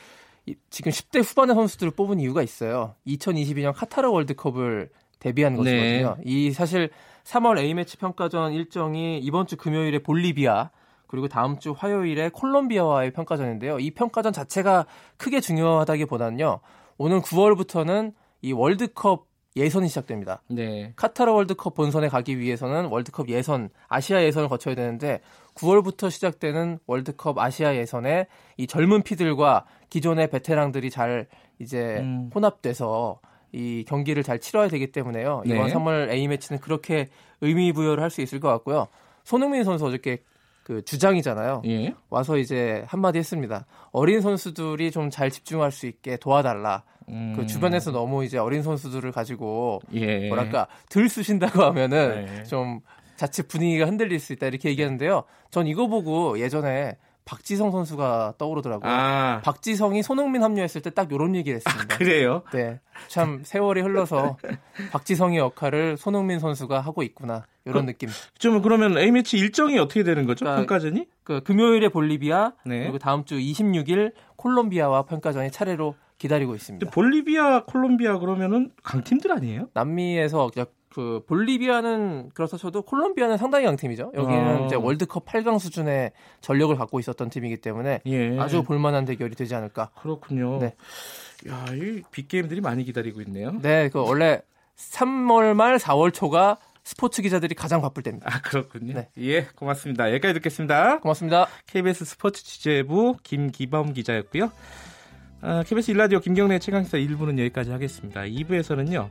지금 10대 후반의 선수들을 뽑은 이유가 있어요. 2022년 카타르 월드컵을 데뷔한 것이거든요. 네. 이 사실 3월 A매치 평가전 일정이 이번 주 금요일에 볼리비아 그리고 다음 주 화요일에 콜롬비아와의 평가전인데요. 이 평가전 자체가 크게 중요하다기보다는요. 오늘 9월부터는 이 월드컵 예선이 시작됩니다. 네. 카타르 월드컵 본선에 가기 위해서는 월드컵 예선, 아시아 예선을 거쳐야 되는데 9월부터 시작되는 월드컵 아시아 예선에 이 젊은 피들과 기존의 베테랑들이 잘 이제 음. 혼합돼서 이 경기를 잘 치러야 되기 때문에요. 이번 네. 3월 A 매치는 그렇게 의미 부여를 할 수 있을 것 같고요. 손흥민 선수 어저께 그 주장이잖아요. 예. 와서 이제 한마디 했습니다. 어린 선수들이 좀 잘 집중할 수 있게 도와달라. 음. 그 주변에서 너무 이제 어린 선수들을 가지고 예. 뭐랄까 들 쓰신다고 하면은 네. 좀 자칫 분위기가 흔들릴 수 있다 이렇게 얘기하는데요. 전 이거 보고 예전에 박지성 선수가 떠오르더라고요. 아. 박지성이 손흥민 합류했을 때 딱 이런 얘기를 했습니다. 아, 그래요? 네. 참 세월이 흘러서 박지성의 역할을 손흥민 선수가 하고 있구나. 이런 그, 느낌. 좀 그러면 A매치 일정이 어떻게 되는 거죠? 그러니까, 평가전이? 그 금요일에 볼리비아 네. 그리고 다음 주 26일 콜롬비아와 평가전이 차례로 기다리고 있습니다. 볼리비아, 콜롬비아 그러면은 강팀들 아니에요? 남미에서 그 볼리비아는 그렇다 쳐도 콜롬비아는 상당히 강팀이죠. 여기는 어. 이제 월드컵 8강 수준의 전력을 갖고 있었던 팀이기 때문에 예. 아주 볼만한 대결이 되지 않을까. 그렇군요. 네. 야, 이 빅게임들이 많이 기다리고 있네요. 네, 그 원래 3월 말 4월 초가 스포츠 기자들이 가장 바쁠 때입니다. 아, 그렇군요. 네. 예, 고맙습니다. 여기까지 듣겠습니다. 고맙습니다. KBS 스포츠 취재부 김기범 기자였고요. 아, KBS 일라디오 김경래 최강시사 1부는 여기까지 하겠습니다. 2부에서는요.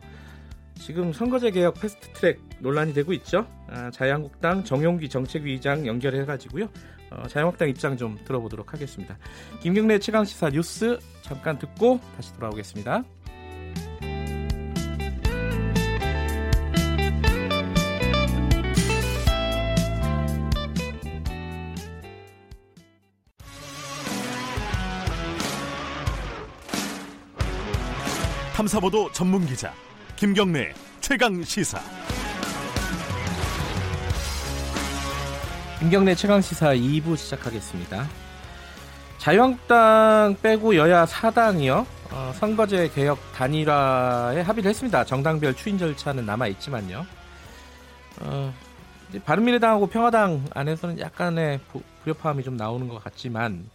지금 선거제 개혁 패스트트랙 논란이 되고 있죠. 아, 자유한국당 정용기 정책위의장 연결해가지고요. 어, 자유한국당 입장 좀 들어보도록 하겠습니다. 김경래 최강시사 뉴스 잠깐 듣고 다시 돌아오겠습니다. 탐사보도 전문 기자 김경래 최강 시사. 김경래 최강 시사 2부 시작하겠습니다. 자유한국당 빼고 여야 4당이요. 어, 선거제 개혁 단일화에 합의를 했습니다. 정당별 추인 절차는 남아 있지만요. 어, 바른미래당하고 평화당 안에서는 약간의 부, 불협화음이 좀 나오는 것 같지만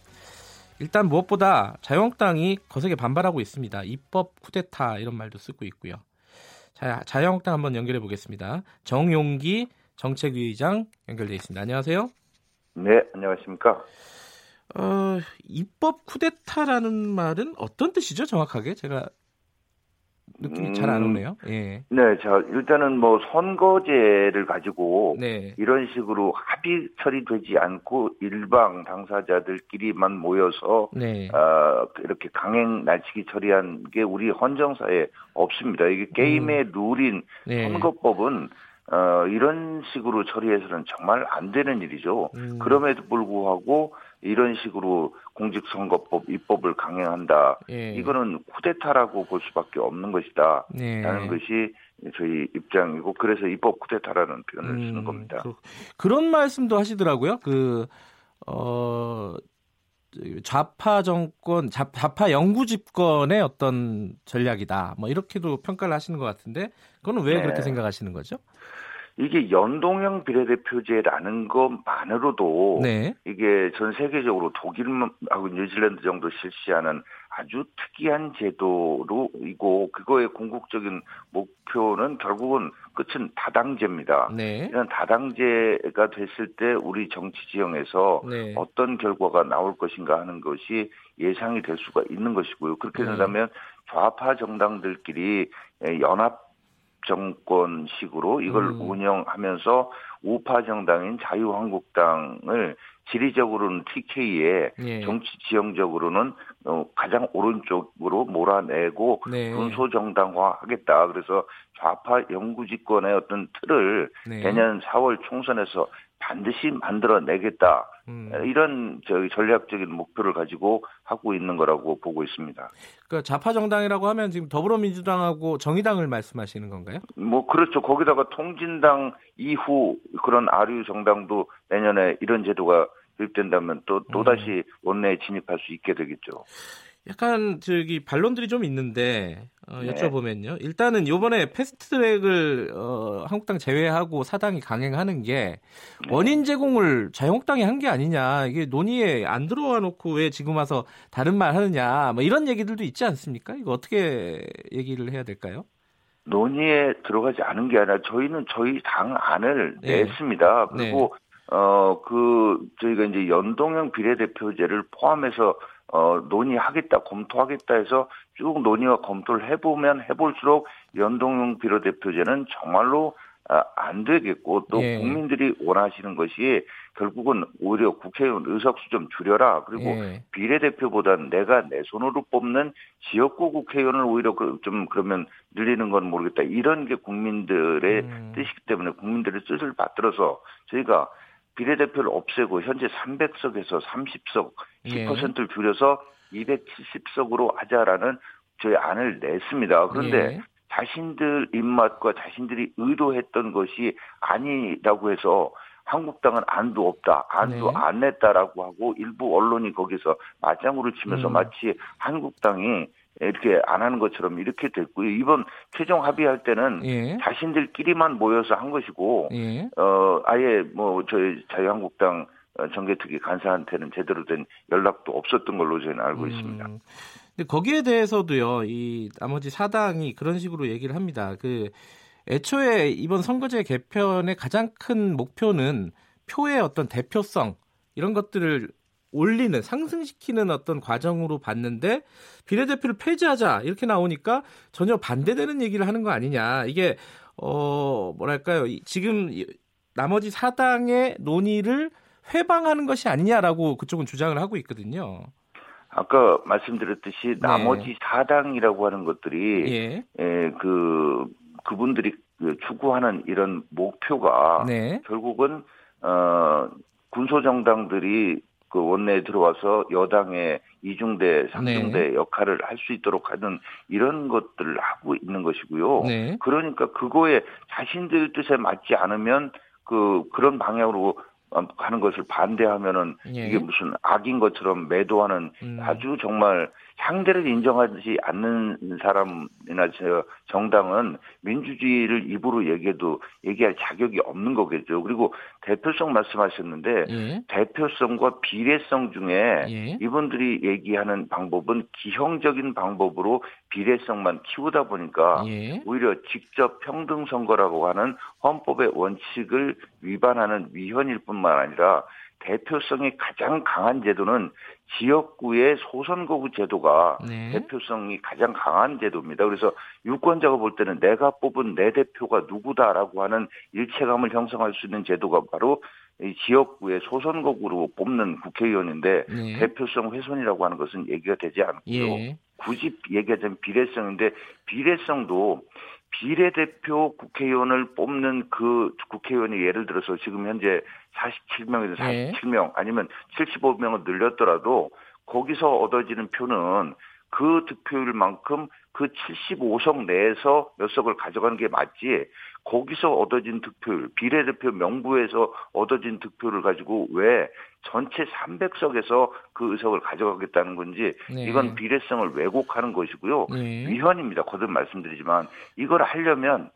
일단 무엇보다 자유한국당이 거세게 반발하고 있습니다. 입법 쿠데타 이런 말도 쓰고 있고요. 자, 자유한국당 한번 연결해 보겠습니다. 정용기 정책위의장 연결돼 있습니다. 안녕하세요. 네, 안녕하십니까. 어, 입법 쿠데타라는 말은 어떤 뜻이죠, 정확하게? 제가 느낌이 음, 잘안 오네요. 예. 네, 자 일단은 뭐 선거제를 가지고 네. 이런 식으로 합의 처리되지 않고 일방 당사자들끼리만 모여서 네. 어, 이렇게 강행 날치기 처리한 게 우리 헌정사에 없습니다. 이게 게임의 음. 룰인 네. 선거법은 어, 이런 식으로 처리해서는 정말 안 되는 일이죠. 음. 그럼에도 불구하고 이런 식으로 공직선거법 입법을 강행한다. 예. 이거는 쿠데타라고 볼 수밖에 없는 것이다. 네. 라는 것이 저희 입장이고 그래서 입법 쿠데타라는 표현을 음, 쓰는 겁니다. 그, 런 말씀도 하시더라고요. 그 어. 좌파 정권, 좌파 영구 집권의 어떤 전략이다. 뭐 이렇게도 평가를 하시는 것 같은데, 그거는 왜 네. 그렇게 생각하시는 거죠? 이게 연동형 비례대표제라는 것만으로도 네. 이게 전 세계적으로 독일하고 뉴질랜드 정도 실시하는 아주 특이한 제도로이고 그거의 궁극적인 목표는 결국은 끝은 다당제입니다. 네. 이런 다당제가 됐을 때 우리 정치 지형에서 네. 어떤 결과가 나올 것인가 하는 것이 예상이 될 수가 있는 것이고요. 그렇게 네. 된다면 좌파 정당들끼리 연합 정권식으로 이걸 음. 운영하면서 우파 정당인 자유한국당을 지리적으로는 TK에 예. 정치 지형적으로는 어, 가장 오른쪽으로 몰아내고 네. 군소 정당화하겠다. 그래서 좌파 영구 집권의 어떤 틀을 네. 내년 4월 총선에서 반드시 만들어내겠다. 음. 이런 저희 전략적인 목표를 가지고 하고 있는 거라고 보고 있습니다. 그러니까 좌파 정당이라고 하면 지금 더불어민주당하고 정의당을 말씀하시는 건가요? 뭐 그렇죠. 거기다가 통진당 이후 그런 아류 정당도 내년에 이런 제도가 도입된다면 또 또다시 음. 원내에 진입할 수 있게 되겠죠. 약간 저기 반론들이 좀 있는데 어, 네. 여쭤보면요. 일단은 요번에 패스트트랙을 어, 한국당 제외하고 사당이 강행하는 게 네. 원인 제공을 자유한국당이 한 게 아니냐. 이게 논의에 안 들어와 놓고 왜 지금 와서 다른 말 하느냐. 뭐 이런 얘기들도 있지 않습니까? 이거 어떻게 얘기를 해야 될까요? 논의에 들어가지 않은 게 아니라 저희는 저희 당 안을 네. 냈습니다. 그리고 네. 어그 저희가 이제 연동형 비례대표제를 포함해서 어, 논의하겠다, 검토하겠다 해서 쭉 논의와 검토를 해보면 해볼수록 연동형 비례대표제는 정말로 아, 안 되겠고 또 예. 국민들이 원하시는 것이 결국은 오히려 국회의원 의석수 좀 줄여라 그리고 예. 비례대표보다는 내가 내 손으로 뽑는 지역구 국회의원을 오히려 그, 좀 그러면 늘리는 건 모르겠다 이런 게 국민들의 음. 뜻이기 때문에 국민들의 뜻을 받들어서 저희가 비례대표를 없애고 현재 300석에서 30석 10%를 예. 줄여서 270석으로 하자라는 저희 안을 냈습니다. 그런데 예. 자신들 입맛과 자신들이 의도했던 것이 아니라고 해서 한국당은 안도 없다, 안도 네. 안 냈다라고 하고 일부 언론이 거기서 맞장구를 치면서 음. 마치 한국당이 이렇게 안 하는 것처럼 이렇게 됐고요. 이번 최종 합의할 때는 예. 자신들끼리만 모여서 한 것이고 예. 어 아예 뭐 저희 자유한국당 어, 정계특위 간사한테는 제대로 된 연락도 없었던 걸로 저희는 알고 음. 있습니다. 근데 거기에 대해서도요, 이 나머지 사당이 그런 식으로 얘기를 합니다. 그 애초에 이번 선거제 개편의 가장 큰 목표는 표의 어떤 대표성 이런 것들을 올리는 상승시키는 어떤 과정으로 봤는데 비례대표를 폐지하자 이렇게 나오니까 전혀 반대되는 얘기를 하는 거 아니냐 이게 어 뭐랄까요 지금 나머지 사당의 논의를 회방하는 것이 아니냐라고 그쪽은 주장을 하고 있거든요. 아까 말씀드렸듯이 네. 나머지 사당이라고 하는 것들이 예. 예, 그 그분들이 그 추구하는 이런 목표가 네. 결국은 어 군소 정당들이 그 원내에 들어와서 여당의 이중대, 삼중대 네. 역할을 할 수 있도록 하는 이런 것들을 하고 있는 것이고요. 네. 그러니까 그거에 자신들 뜻에 맞지 않으면 그 그런 방향으로 하는 것을 반대하면은 예. 이게 무슨 악인 것처럼 매도하는 음. 아주 정말 상대를 인정하지 않는 사람이나 저 정당은 민주주의를 입으로 얘기해도 얘기할 자격이 없는 거겠죠. 그리고 대표성 말씀하셨는데 예. 대표성과 비례성 중에 예. 이분들이 얘기하는 방법은 기형적인 방법으로 비례성만 키우다 보니까 예. 오히려 직접 평등 선거라고 하는 헌법의 원칙을 위반하는 위헌일 뿐만 아니라 대표성이 가장 강한 제도는 지역구의 소선거구 제도가 네. 대표성이 가장 강한 제도입니다. 그래서 유권자가 볼 때는 내가 뽑은 내 대표가 누구다라고 하는 일체감을 형성할 수 있는 제도가 바로 이 지역구의 소선거구로 뽑는 국회의원인데 네. 대표성 훼손이라고 하는 것은 얘기가 되지 않고요. 예. 굳이 얘기하자면 비례성인데 비례성도 비례대표 국회의원을 뽑는 그 국회의원이 예를 들어서 지금 현재 47명에서 47명 아니면 75명을 늘렸더라도 거기서 얻어지는 표는 그 득표율만큼 그 75석 내에서 몇 석을 가져가는 게 맞지 거기서 얻어진 득표율 비례대표 명부에서 얻어진 득표를 가지고 왜 전체 300석에서 그 의석을 가져가겠다는 건지 네. 이건 비례성을 왜곡하는 것이고요 네. 위헌입니다 거듭 말씀드리지만 이걸 하려면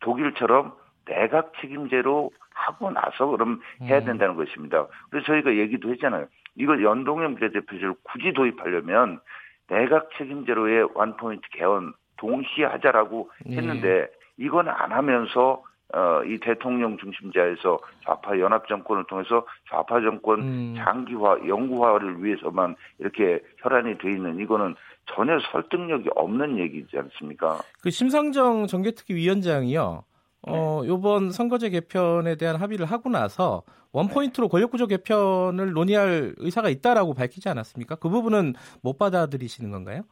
독일처럼 내각 책임제로 하고 나서 그럼 해야 음. 된다는 음. 것입니다. 그래서 저희가 얘기도 했잖아요. 이걸 연동형 비례대표제를 굳이 도입하려면 내각 책임제로의 원포인트 개헌 동시에 하자라고 네. 했는데 이건 안 하면서 어, 이 대통령 중심자에서 좌파 연합 정권을 통해서 좌파 정권 음. 장기화, 영구화를 위해서만 이렇게 혈안이 돼 있는 이거는 전혀 설득력이 없는 얘기지 않습니까? 그 심상정 정개특위 위원장이요. 어, 요번 선거제 개편에 대한 합의를 하고 나서 원포인트로 권력구조 개편을 논의할 의사가 있다라고 밝히지 않았습니까? 그 부분은 못 받아들이시는 건가요?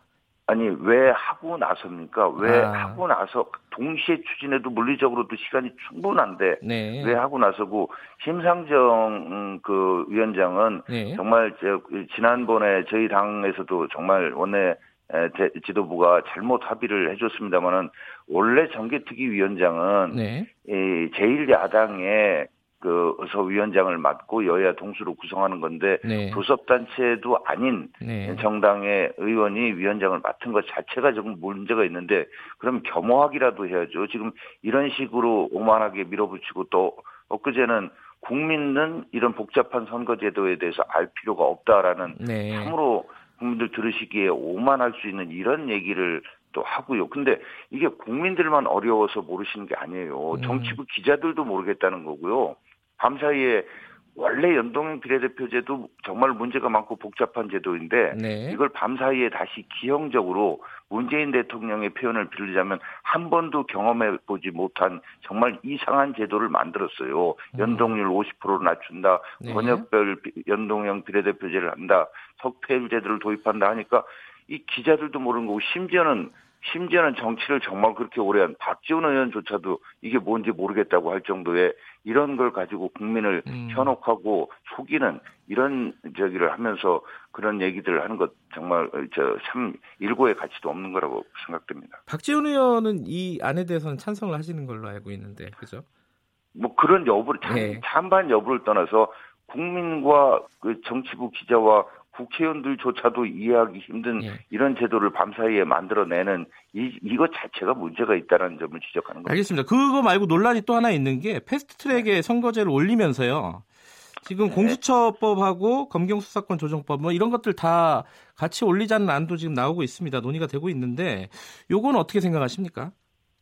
아니 왜 하고 나섭니까? 왜 아. 하고 나서 동시에 추진해도 물리적으로도 시간이 충분한데 네. 왜 하고 나서고 심상정 음, 그 위원장은 네. 정말 저 지난번에 저희 당에서도 정말 원내 지도부가 잘못 합의를 해줬습니다만은 원래 정계특위 위원장은 네. 이 제1야당의 그 의서위원장을 맡고 여야 동수로 구성하는 건데 네. 교섭단체도 아닌 네. 정당의 의원이 위원장을 맡은 것 자체가 조금 문제가 있는데 그럼 겸허하기라도 해야죠. 지금 이런 식으로 오만하게 밀어붙이고 또 엊그제는 국민은 이런 복잡한 선거제도에 대해서 알 필요가 없다라는 네. 참으로 국민들 들으시기에 오만할 수 있는 이런 얘기를 또 하고요. 근데 이게 국민들만 어려워서 모르시는 게 아니에요. 음. 정치부 기자들도 모르겠다는 거고요. 밤 사이에 원래 연동형 비례대표제도 정말 문제가 많고 복잡한 제도인데 네. 이걸 밤 사이에 다시 기형적으로 문재인 대통령의 표현을 빌리자면 한 번도 경험해 보지 못한 정말 이상한 제도를 만들었어요. 음. 연동률 50%로 낮춘다. 네. 번역별 연동형 비례대표제를 한다. 석패율 제도를 도입한다 하니까 이 기자들도 모르는 거고 심지어는 심지어는 정치를 정말 그렇게 오래 한 박지원 의원조차도 이게 뭔지 모르겠다고 할 정도의 이런 걸 가지고 국민을 음. 현혹하고 속이는 이런 저기를 하면서 그런 얘기들을 하는 것 정말 저 참 일고의 가치도 없는 거라고 생각됩니다. 박지원 의원은 이 안에 대해서는 찬성을 하시는 걸로 알고 있는데 그죠? 뭐 그런 여부를 네. 찬반 여부를 떠나서 국민과 그 정치부 기자와 국회의원들조차도 이해하기 힘든 예. 이런 제도를 밤사이에 만들어내는 이, 이것 자체가 문제가 있다는 점을 지적하는 겁니다. 알겠습니다. 그거 말고 논란이 또 하나 있는 게 패스트트랙에 선거제를 올리면서요. 지금 네. 공수처법하고 검경수사권 조정법 뭐 이런 것들 다 같이 올리자는 안도 지금 나오고 있습니다. 논의가 되고 있는데 요건 어떻게 생각하십니까?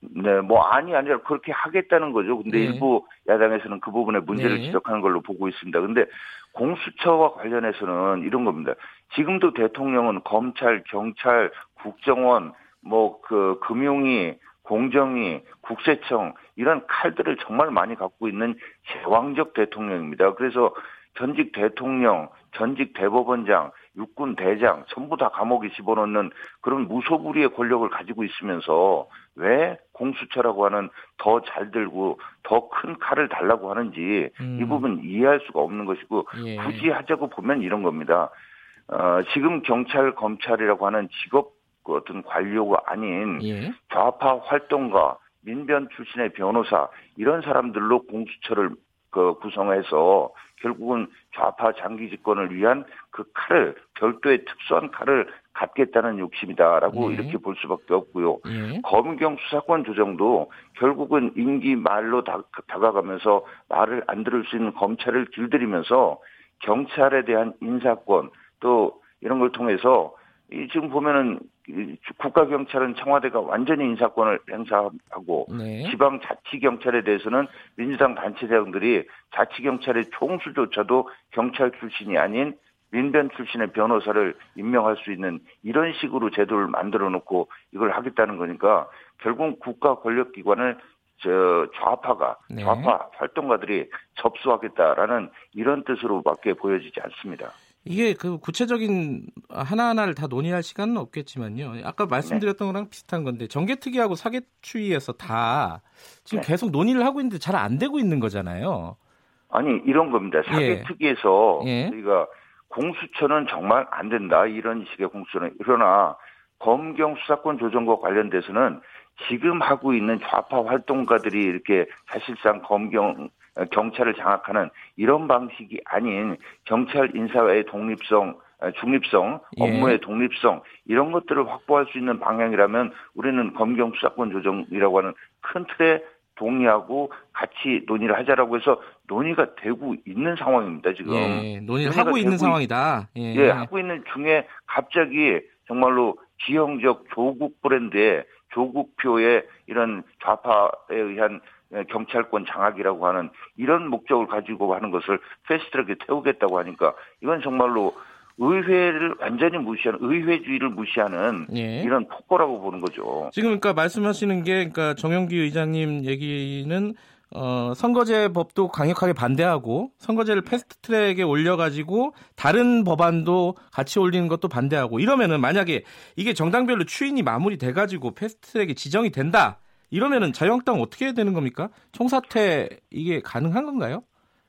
네, 뭐 아니 아니라 그렇게 하겠다는 거죠. 근데 네. 일부 야당에서는 그 부분에 문제를 네. 지적하는 걸로 보고 있습니다. 근데 공수처와 관련해서는 이런 겁니다. 지금도 대통령은 검찰, 경찰, 국정원, 뭐 그 금융위, 공정위, 국세청 이런 칼들을 정말 많이 갖고 있는 제왕적 대통령입니다. 그래서 전직 대통령, 전직 대법원장, 육군 대장 전부 다 감옥에 집어넣는 그런 무소불위의 권력을 가지고 있으면서 왜 공수처라고 하는 더 잘 들고 더 큰 칼을 달라고 하는지 음. 이 부분 이해할 수가 없는 것이고 예. 굳이 하자고 보면 이런 겁니다. 어, 지금 경찰 검찰이라고 하는 직업 그 어떤 관료가 아닌 예. 좌파 활동가 민변 출신의 변호사 이런 사람들로 공수처를 그 구성해서 결국은 좌파 장기 집권을 위한 그 칼을 별도의 특수한 칼을 갖겠다는 욕심이다라고 예. 이렇게 볼 수밖에 없고요. 예. 검경 수사권 조정도 결국은 임기 말로 다, 다가가면서 말을 안 들을 수 있는 검찰을 길들이면서 경찰에 대한 인사권 또 이런 걸 통해서 이 지금 보면은 국가 경찰은 청와대가 완전히 인사권을 행사하고 네. 지방 자치 경찰에 대해서는 민주당 단체장들이 자치 경찰의 총수조차도 경찰 출신이 아닌 민변 출신의 변호사를 임명할 수 있는 이런 식으로 제도를 만들어 놓고 이걸 하겠다는 거니까 결국 국가 권력 기관을 저 좌파가 네. 좌파 활동가들이 접수하겠다라는 이런 뜻으로밖에 보여지지 않습니다. 이게 그 구체적인 하나하나를 다 논의할 시간은 없겠지만요. 아까 말씀드렸던 네. 거랑 비슷한 건데 정계특위하고 사개추위에서 다 지금 네. 계속 논의를 하고 있는데 잘 안 되고 있는 거잖아요. 아니 이런 겁니다. 예. 사개특위에서 예. 저희가 공수처는 정말 안 된다 이런 식의 공수처는 그러나 검경 수사권 조정과 관련돼서는 지금 하고 있는 좌파 활동가들이 이렇게 사실상 검경 경찰을 장악하는 이런 방식이 아닌 경찰 인사의 독립성, 중립성, 예. 업무의 독립성 이런 것들을 확보할 수 있는 방향이라면 우리는 검경 수사권 조정이라고 하는 큰 틀에 동의하고 같이 논의를 하자라고 해서 논의가 되고 있는 상황입니다 지금. 예, 논의를 하고 있는 상황이다. 예. 예, 하고 있는 중에 갑자기 정말로 지형적 조국 브랜드의 조국표의 이런 좌파에 의한 경찰권 장악이라고 하는 이런 목적을 가지고 하는 것을 패스트트랙에 태우겠다고 하니까 이건 정말로 의회를 완전히 무시하는 의회주의를 무시하는 예. 이런 폭거라고 보는 거죠. 지금 그러니까 말씀하시는 게 그러니까 정영기 의장님 얘기는 어, 선거제 법도 강력하게 반대하고 선거제를 패스트트랙에 올려가지고 다른 법안도 같이 올리는 것도 반대하고 이러면은 만약에 이게 정당별로 추인이 마무리돼가지고 패스트트랙에 지정이 된다 이러면은 자유한국당 어떻게 해야 되는 겁니까? 총사퇴 이게 가능한 건가요?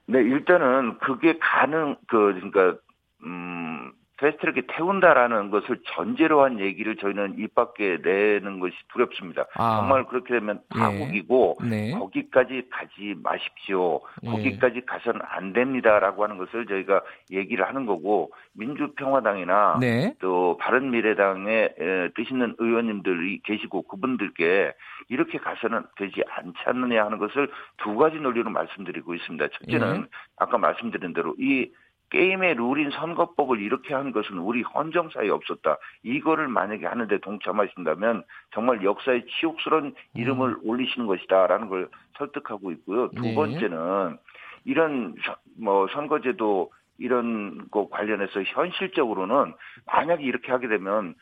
네, 일단은 그게 가능 그 그러니까 음 패스트트랙에 태운다라는 것을 전제로 한 얘기를 저희는 입 밖에 내는 것이 두렵습니다. 아. 정말 그렇게 되면 파국이고 예. 네. 거기까지 가지 마십시오. 예. 거기까지 가서는 안 됩니다라고 하는 것을 저희가 얘기를 하는 거고 민주평화당이나 네. 또 바른미래당에 뜻 있는 의원님들이 계시고 그분들께 이렇게 가서는 되지 않지 않느냐 하는 것을 두 가지 논리로 말씀드리고 있습니다. 첫째는 예. 아까 말씀드린 대로 이 게임의 룰인 선거법을 이렇게 한 것은 우리 헌정사에 없었다. 이거를 만약에 하는데 동참하신다면 정말 역사의 치욕스러운 이름을 음. 올리시는 것이다라는 걸 설득하고 있고요. 두 네. 번째는 이런 뭐 선거제도 이런 거 관련해서 현실적으로는 만약에 이렇게 하게 되면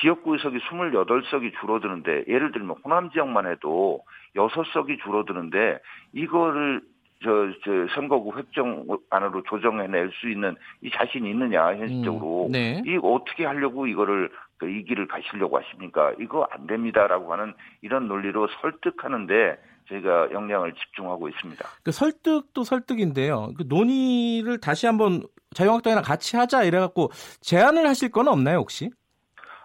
지역구 의석이 28석이 줄어드는데 예를 들면 호남 지역만 해도 6석이 줄어드는데 이거를 저, 저 선거구 획정안으로 조정해낼 수 있는 이 자신이 있느냐 현실적으로 음, 네. 이 어떻게 하려고 이거를 그이 길을 가시려고 하십니까? 이거 안 됩니다라고 하는 이런 논리로 설득하는데 저희가 역량을 집중하고 있습니다. 그 설득도 설득인데요. 그 논의를 다시 한번 자유한국당이랑 같이 하자 이래갖고 제안을 하실 건 없나요 혹시?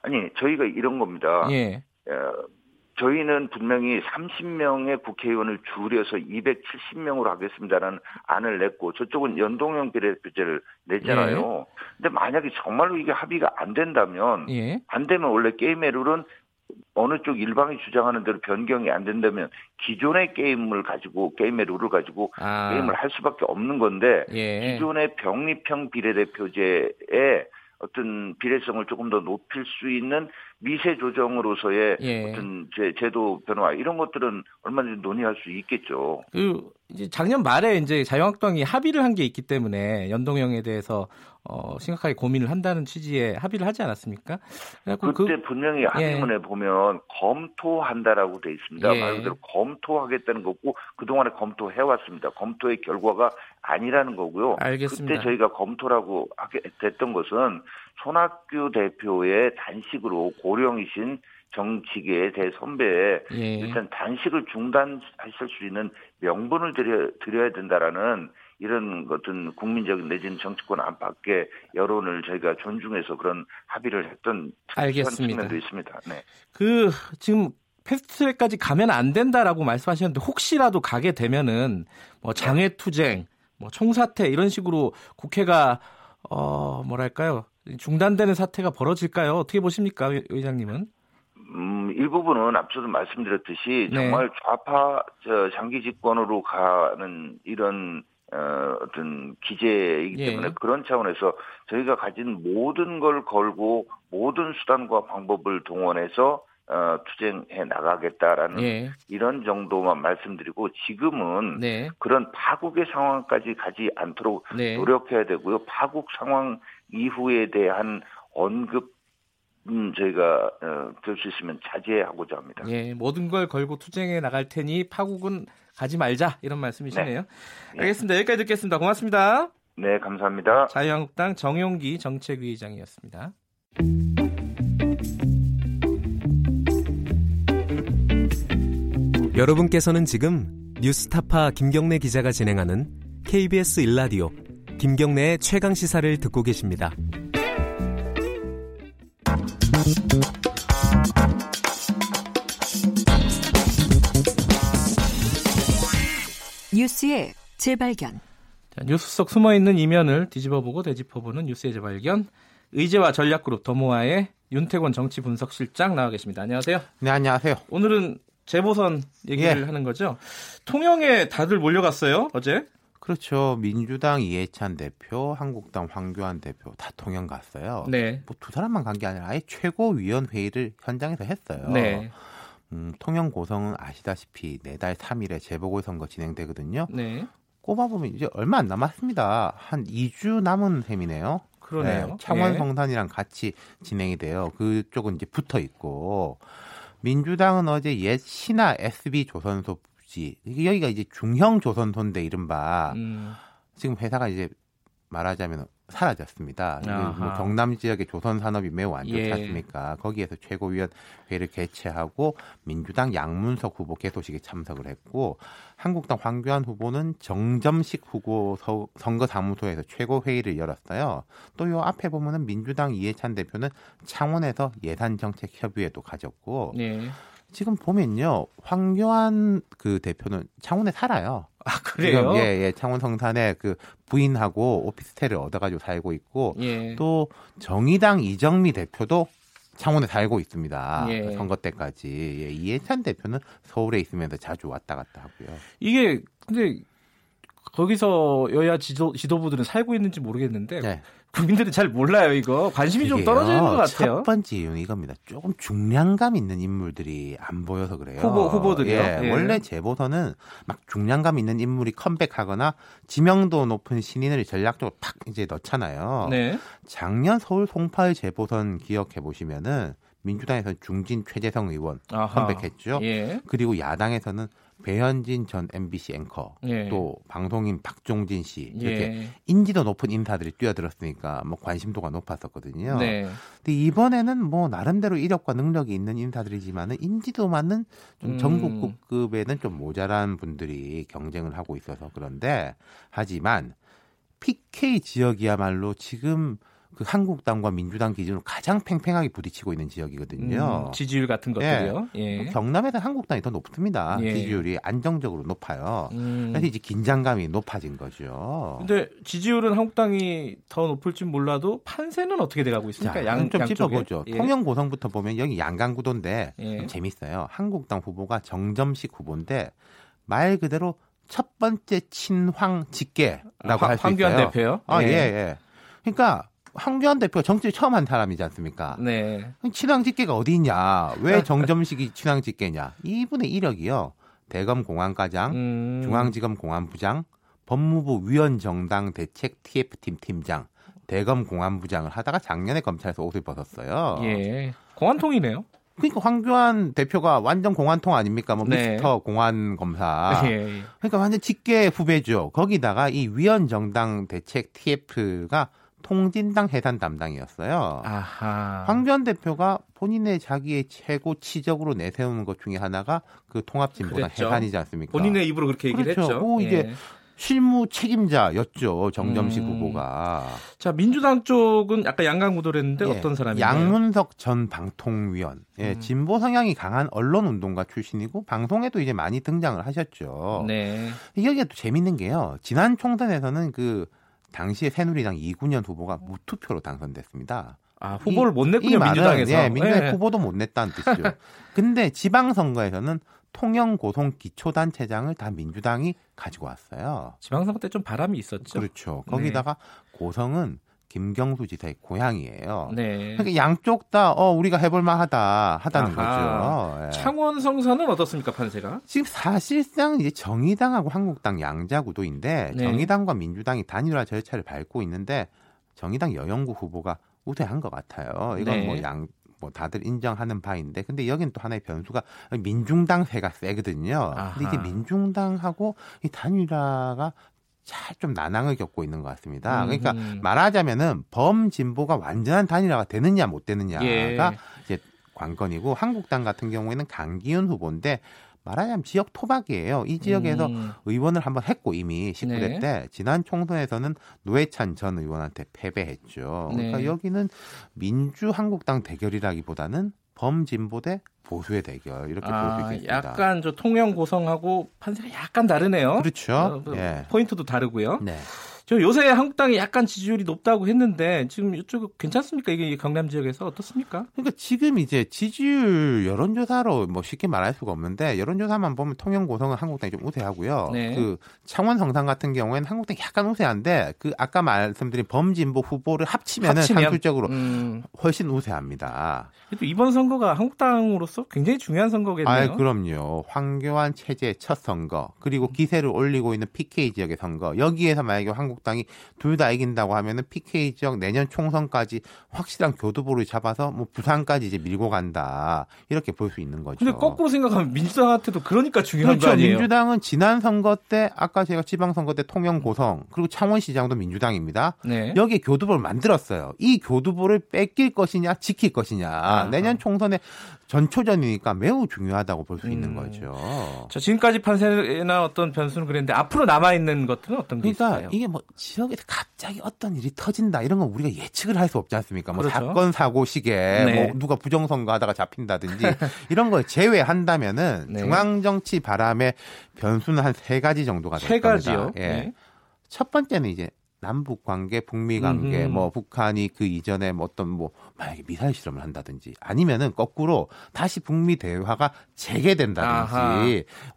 아니 저희가 이런 겁니다. 예. 어, 저희는 분명히 30명의 국회의원을 줄여서 270명으로 하겠습니다라는 안을 냈고 저쪽은 연동형 비례표제를 냈잖아요. 예. 근데 만약에 정말로 이게 합의가 안 된다면 예. 안 되면 원래 게임의 룰은 어느 쪽 일방이 주장하는 대로 변경이 안 된다면 기존의 게임을 가지고 게임의 룰을 가지고 아. 게임을 할 수밖에 없는 건데 예. 기존의 병립형 비례대표제에 어떤 비례성을 조금 더 높일 수 있는 미세 조정으로서의 예. 어떤 제, 제도 변화 이런 것들은 얼마든지 논의할 수 있겠죠. 그 이제 작년 말에 이제 자유한국당이 합의를 한 게 있기 때문에 연동형에 대해서 어, 심각하게 고민을 한다는 취지의 합의를 하지 않았습니까? 그때 그, 분명히 합의문에 예. 보면 검토한다라고 돼 있습니다. 예. 말 그대로 검토하겠다는 거고 그동안에 검토해 왔습니다. 검토의 결과가 아니라는 거고요. 알겠습니다. 그때 저희가 검토라고 하게 됐던 것은 손학규 대표의 단식으로 고령이신 정치계의 대선배에 예. 일단 단식을 중단하실 수 있는 명분을 드려, 드려야 된다라는 이런 어떤 국민적인 내지는 정치권 안팎의 여론을 저희가 존중해서 그런 합의를 했던 알겠습니다. 측면도 있습니다. 네. 그 지금 패스트트랙까지 가면 안 된다라고 말씀하셨는데 혹시라도 가게 되면은 뭐 장외 투쟁, 뭐 총사퇴 이런 식으로 국회가 어 뭐랄까요 중단되는 사태가 벌어질까요? 어떻게 보십니까, 의장님은? 음, 일부분은 앞서도 말씀드렸듯이 네. 정말 좌파 저 장기 집권으로 가는 이런 어, 어떤 기재이기 예. 때문에 예. 그런 차원에서 저희가 가진 모든 걸 걸고 모든 수단과 방법을 동원해서 어, 투쟁해 나가겠다라는 예. 이런 정도만 말씀드리고 지금은 네. 그런 파국의 상황까지 가지 않도록 네. 노력해야 되고요. 파국 상황 이후에 대한 언급 음, 저희가 어, 될수 있으면 자제하고자 합니다. 예, 모든 걸 걸고 투쟁해 나갈 테니 파국은 가지 말자 이런 말씀이시네요. 네. 알겠습니다. 여기까지 듣겠습니다. 고맙습니다. 네, 감사합니다. 자유한국당 정용기 정책위의장이었습니다. 여러분께서는 지금 뉴스타파 김경래 기자가 진행하는 KBS 일라디오 김경래의 최강 시사를 듣고 계십니다. 뉴스의 재발견. 자, 뉴스 속 숨어 있는 이면을 뒤집어보고 되짚어보는 뉴스의 재발견. 의제와 전략그룹 더모아의 윤태권 정치 분석실장 나와 계십니다. 안녕하세요. 네, 안녕하세요. 오늘은 재보선 얘기를 예. 하는 거죠. 통영에 다들 몰려갔어요, 어제? 그렇죠. 민주당 이해찬 대표, 한국당 황교안 대표 다 통영 갔어요. 네. 뭐 두 사람만 간 게 아니라 아예 최고위원 회의를 현장에서 했어요. 네. 음, 통영 고성은 아시다시피 내달 3일에 재보궐선거 진행되거든요. 네. 꼽아보면 이제 얼마 안 남았습니다. 한 2주 남은 셈이네요. 그러네요. 네, 창원 예. 성산이랑 같이 진행이 돼요. 그쪽은 이제 붙어 있고 민주당은 어제 옛 신화 SB 조선소 부지 여기가 이제 중형 조선소인데 이른바 음. 지금 회사가 이제 말하자면 사라졌습니다. 뭐 경남 지역의 조선 산업이 매우 안 좋지 예. 않습니까? 거기에서 최고위원회를 개최하고 민주당 양문석 후보 개소식에 참석을 했고 한국당 황교안 후보는 정점식 후보 선거 사무소에서 최고 회의를 열었어요. 또 요 앞에 보면은 민주당 이해찬 대표는 창원에서 예산 정책 협의회도 가졌고 예. 지금 보면요 황교안 그 대표는 창원에 살아요. 아 그래요? 지금, 예, 예. 창원 성산에 그 부인하고 오피스텔을 얻어가지고 살고 있고 예. 또 정의당 이정미 대표도 창원에 살고 있습니다. 예. 선거 때까지 예, 이해찬 대표는 서울에 있으면서 자주 왔다 갔다 하고요. 이게 근데 거기서 여야 지도, 지도부들은 살고 있는지 모르겠는데 네. 국민들이 잘 몰라요 이거 관심이 좀 떨어지는 것 같아요. 첫 번째 이유는 이겁니다. 조금 중량감 있는 인물들이 안 보여서 그래요. 후보 후보들이요. 예, 예. 원래 재보선은 막 중량감 있는 인물이 컴백하거나 지명도 높은 신인을 전략적으로 탁 이제 넣잖아요. 네. 작년 서울 송파의 재보선 기억해 보시면은 민주당에서 중진 최재성 의원. 컴백했죠. 예. 그리고 야당에서는 배현진 전 MBC 앵커 예. 또 방송인 박종진 씨 이렇게 예. 인지도 높은 인사들이 뛰어들었으니까 뭐 관심도가 높았었거든요. 네. 근데 이번에는 뭐 나름대로 이력과 능력이 있는 인사들이지만은 인지도 많은 좀 음. 전국급에는 좀 모자란 분들이 경쟁을 하고 있어서 그런데 하지만 PK 지역이야말로 지금 그 한국당과 민주당 기준으로 가장 팽팽하게 부딪히고 있는 지역이거든요. 음, 지지율 같은 것들이요. 예. 예. 경남에서 한국당이 더 높습니다. 예. 지지율이 안정적으로 높아요. 음. 그래서 이제 긴장감이 높아진 거죠. 근데 지지율은 한국당이 더 높을지 몰라도 판세는 어떻게 돼가고 있습니까? 자, 양, 좀 짚어보죠. 예. 통영 고성부터 보면 여기 양강 구도인데 예. 재밌어요. 한국당 후보가 정점식 후보인데 말 그대로 첫 번째 친황 직계라고 아, 할수 있어요. 황교안 대표요? 아, 예, 예. 예. 그러니까 황교안 대표가 정치를 처음 한 사람이지 않습니까? 네. 친황 직계가 어디 있냐? 왜 정점식이 친황 직계냐? 이분의 이력이요. 대검 공안과장, 음. 중앙지검 공안부장, 법무부 위원정당 대책 TF팀 팀장, 대검 공안부장을 하다가 작년에 검찰에서 옷을 벗었어요. 예. 공안통이네요. 그러니까 황교안 대표가 완전 공안통 아닙니까? 뭐 네. 미스터 공안 검사. 예, 예. 그러니까 완전 직계 후배죠. 거기다가 이 위원 정당 대책 TF가 통진당 해산 담당이었어요. 아하. 황교안 대표가 본인의 자기의 최고 치적으로 내세우는 것 중에 하나가 그 통합진보당 해산이지 않습니까? 본인의 입으로 그렇게 얘기를 그렇죠. 했죠. 오, 이제 예. 실무 책임자였죠 정점식 음. 후보가. 자 민주당 쪽은 약간 양강 구도랬는데 예. 어떤 사람이에요? 양문석 전 방통위원. 예, 음. 진보 성향이 강한 언론 운동가 출신이고 방송에도 이제 많이 등장을 하셨죠. 네. 여기가 또 재밌는 게요. 지난 총선에서는 그 당시에 새누리당 이군현 후보가 무투표로 당선됐습니다. 아, 후보를 이, 못 냈군요, 민주당에서. 예, 민주당 네. 후보도 못 냈다는 뜻이죠. 근데 지방선거에서는 통영 고성 기초단체장을 다 민주당이 가지고 왔어요. 지방선거 때 좀 바람이 있었죠. 그렇죠. 거기다가 네. 고성은 김경수 지사의 고향이에요. 네. 그러니까 양쪽 다 어, 우리가 해볼 만하다 하다는 아하. 거죠. 예. 창원 성사는 어떻습니까 판세가? 지금 사실상 이제 정의당하고 한국당 양자 구도인데 네. 정의당과 민주당이 단일화 절차를 밟고 있는데 정의당 여영구 후보가 우세한 것 같아요. 이건 네. 뭐양 뭐 다들 인정하는 바인데 근데 여긴 또 하나의 변수가 민중당 세가 세거든요. 아하. 근데 이제 민중당하고 이 단일화가 잘 좀 난항을 겪고 있는 것 같습니다. 그러니까 말하자면은 범진보가 완전한 단일화가 되느냐 못 되느냐가 예. 이제 관건이고 한국당 같은 경우에는 강기훈 후보인데 말하자면 지역 토박이에요. 이 지역에서 음. 의원을 한번 했고 이미 19대 네. 때 지난 총선에서는 노회찬 전 의원한테 패배했죠. 그러니까 네. 여기는 민주 한국당 대결이라기보다는 범진보 대 보수의 대결 이렇게 아, 볼수 있겠습니다. 약간 저 통영 고성하고 판세가 약간 다르네요. 그렇죠. 어, 뭐 예. 포인트도 다르고요. 네. 저 요새 한국당이 약간 지지율이 높다고 했는데 지금 이쪽 괜찮습니까? 이게 경남 지역에서 어떻습니까? 그러니까 지금 이제 지지율 여론조사로 뭐 쉽게 말할 수가 없는데 여론조사만 보면 통영 고성은 한국당이 좀 우세하고요. 네. 그 창원 성산 같은 경우에는 한국당이 약간 우세한데 그 아까 말씀드린 범진보 후보를 합치면은 합치면? 상술적으로 음. 훨씬 우세합니다. 그래도 이번 선거가 한국당으로서 굉장히 중요한 선거겠네요. 아, 그럼요. 황교안 체제 첫 선거 그리고 기세를 올리고 있는 PK 지역의 선거 여기에서 만약에 한국 한국당이 둘 다 이긴다고 하면은 PK 지역 내년 총선까지 확실한 교두보를 잡아서 뭐 부산까지 이제 밀고 간다 이렇게 볼 수 있는 거죠. 근데 거꾸로 생각하면 민주당한테도 그러니까 중요한 그렇죠. 거 아니에요? 민주당은 지난 선거 때 아까 제가 지방선거 때 통영 고성 그리고 창원시장도 민주당입니다. 네. 여기에 교두보를 만들었어요. 이 교두보를 뺏길 것이냐 지킬 것이냐 아 내년 총선에 전초전이니까 매우 중요하다고 볼수 음. 있는 거죠. 자, 지금까지 판세나 어떤 변수는 그랬는데 앞으로 남아 있는 것들은 어떤 게 그러니까 있어요? 이게 뭐 지역에서 갑자기 어떤 일이 터진다 이런 건 우리가 예측을 할 수 없지 않습니까? 뭐 그렇죠. 사건 사고 시기에 네. 뭐 누가 부정선거하다가 잡힌다든지 이런 걸 제외한다면은 네. 중앙 정치 바람의 변수는 한 세 가지 정도가 될세 가지요. 예. 네. 첫 번째는 이제 남북 관계, 북미 관계, 음흠. 뭐 북한이 그 이전에 뭐 어떤 뭐 만약에 미사일 실험을 한다든지 아니면은 거꾸로 다시 북미 대화가 재개된다든지 아하.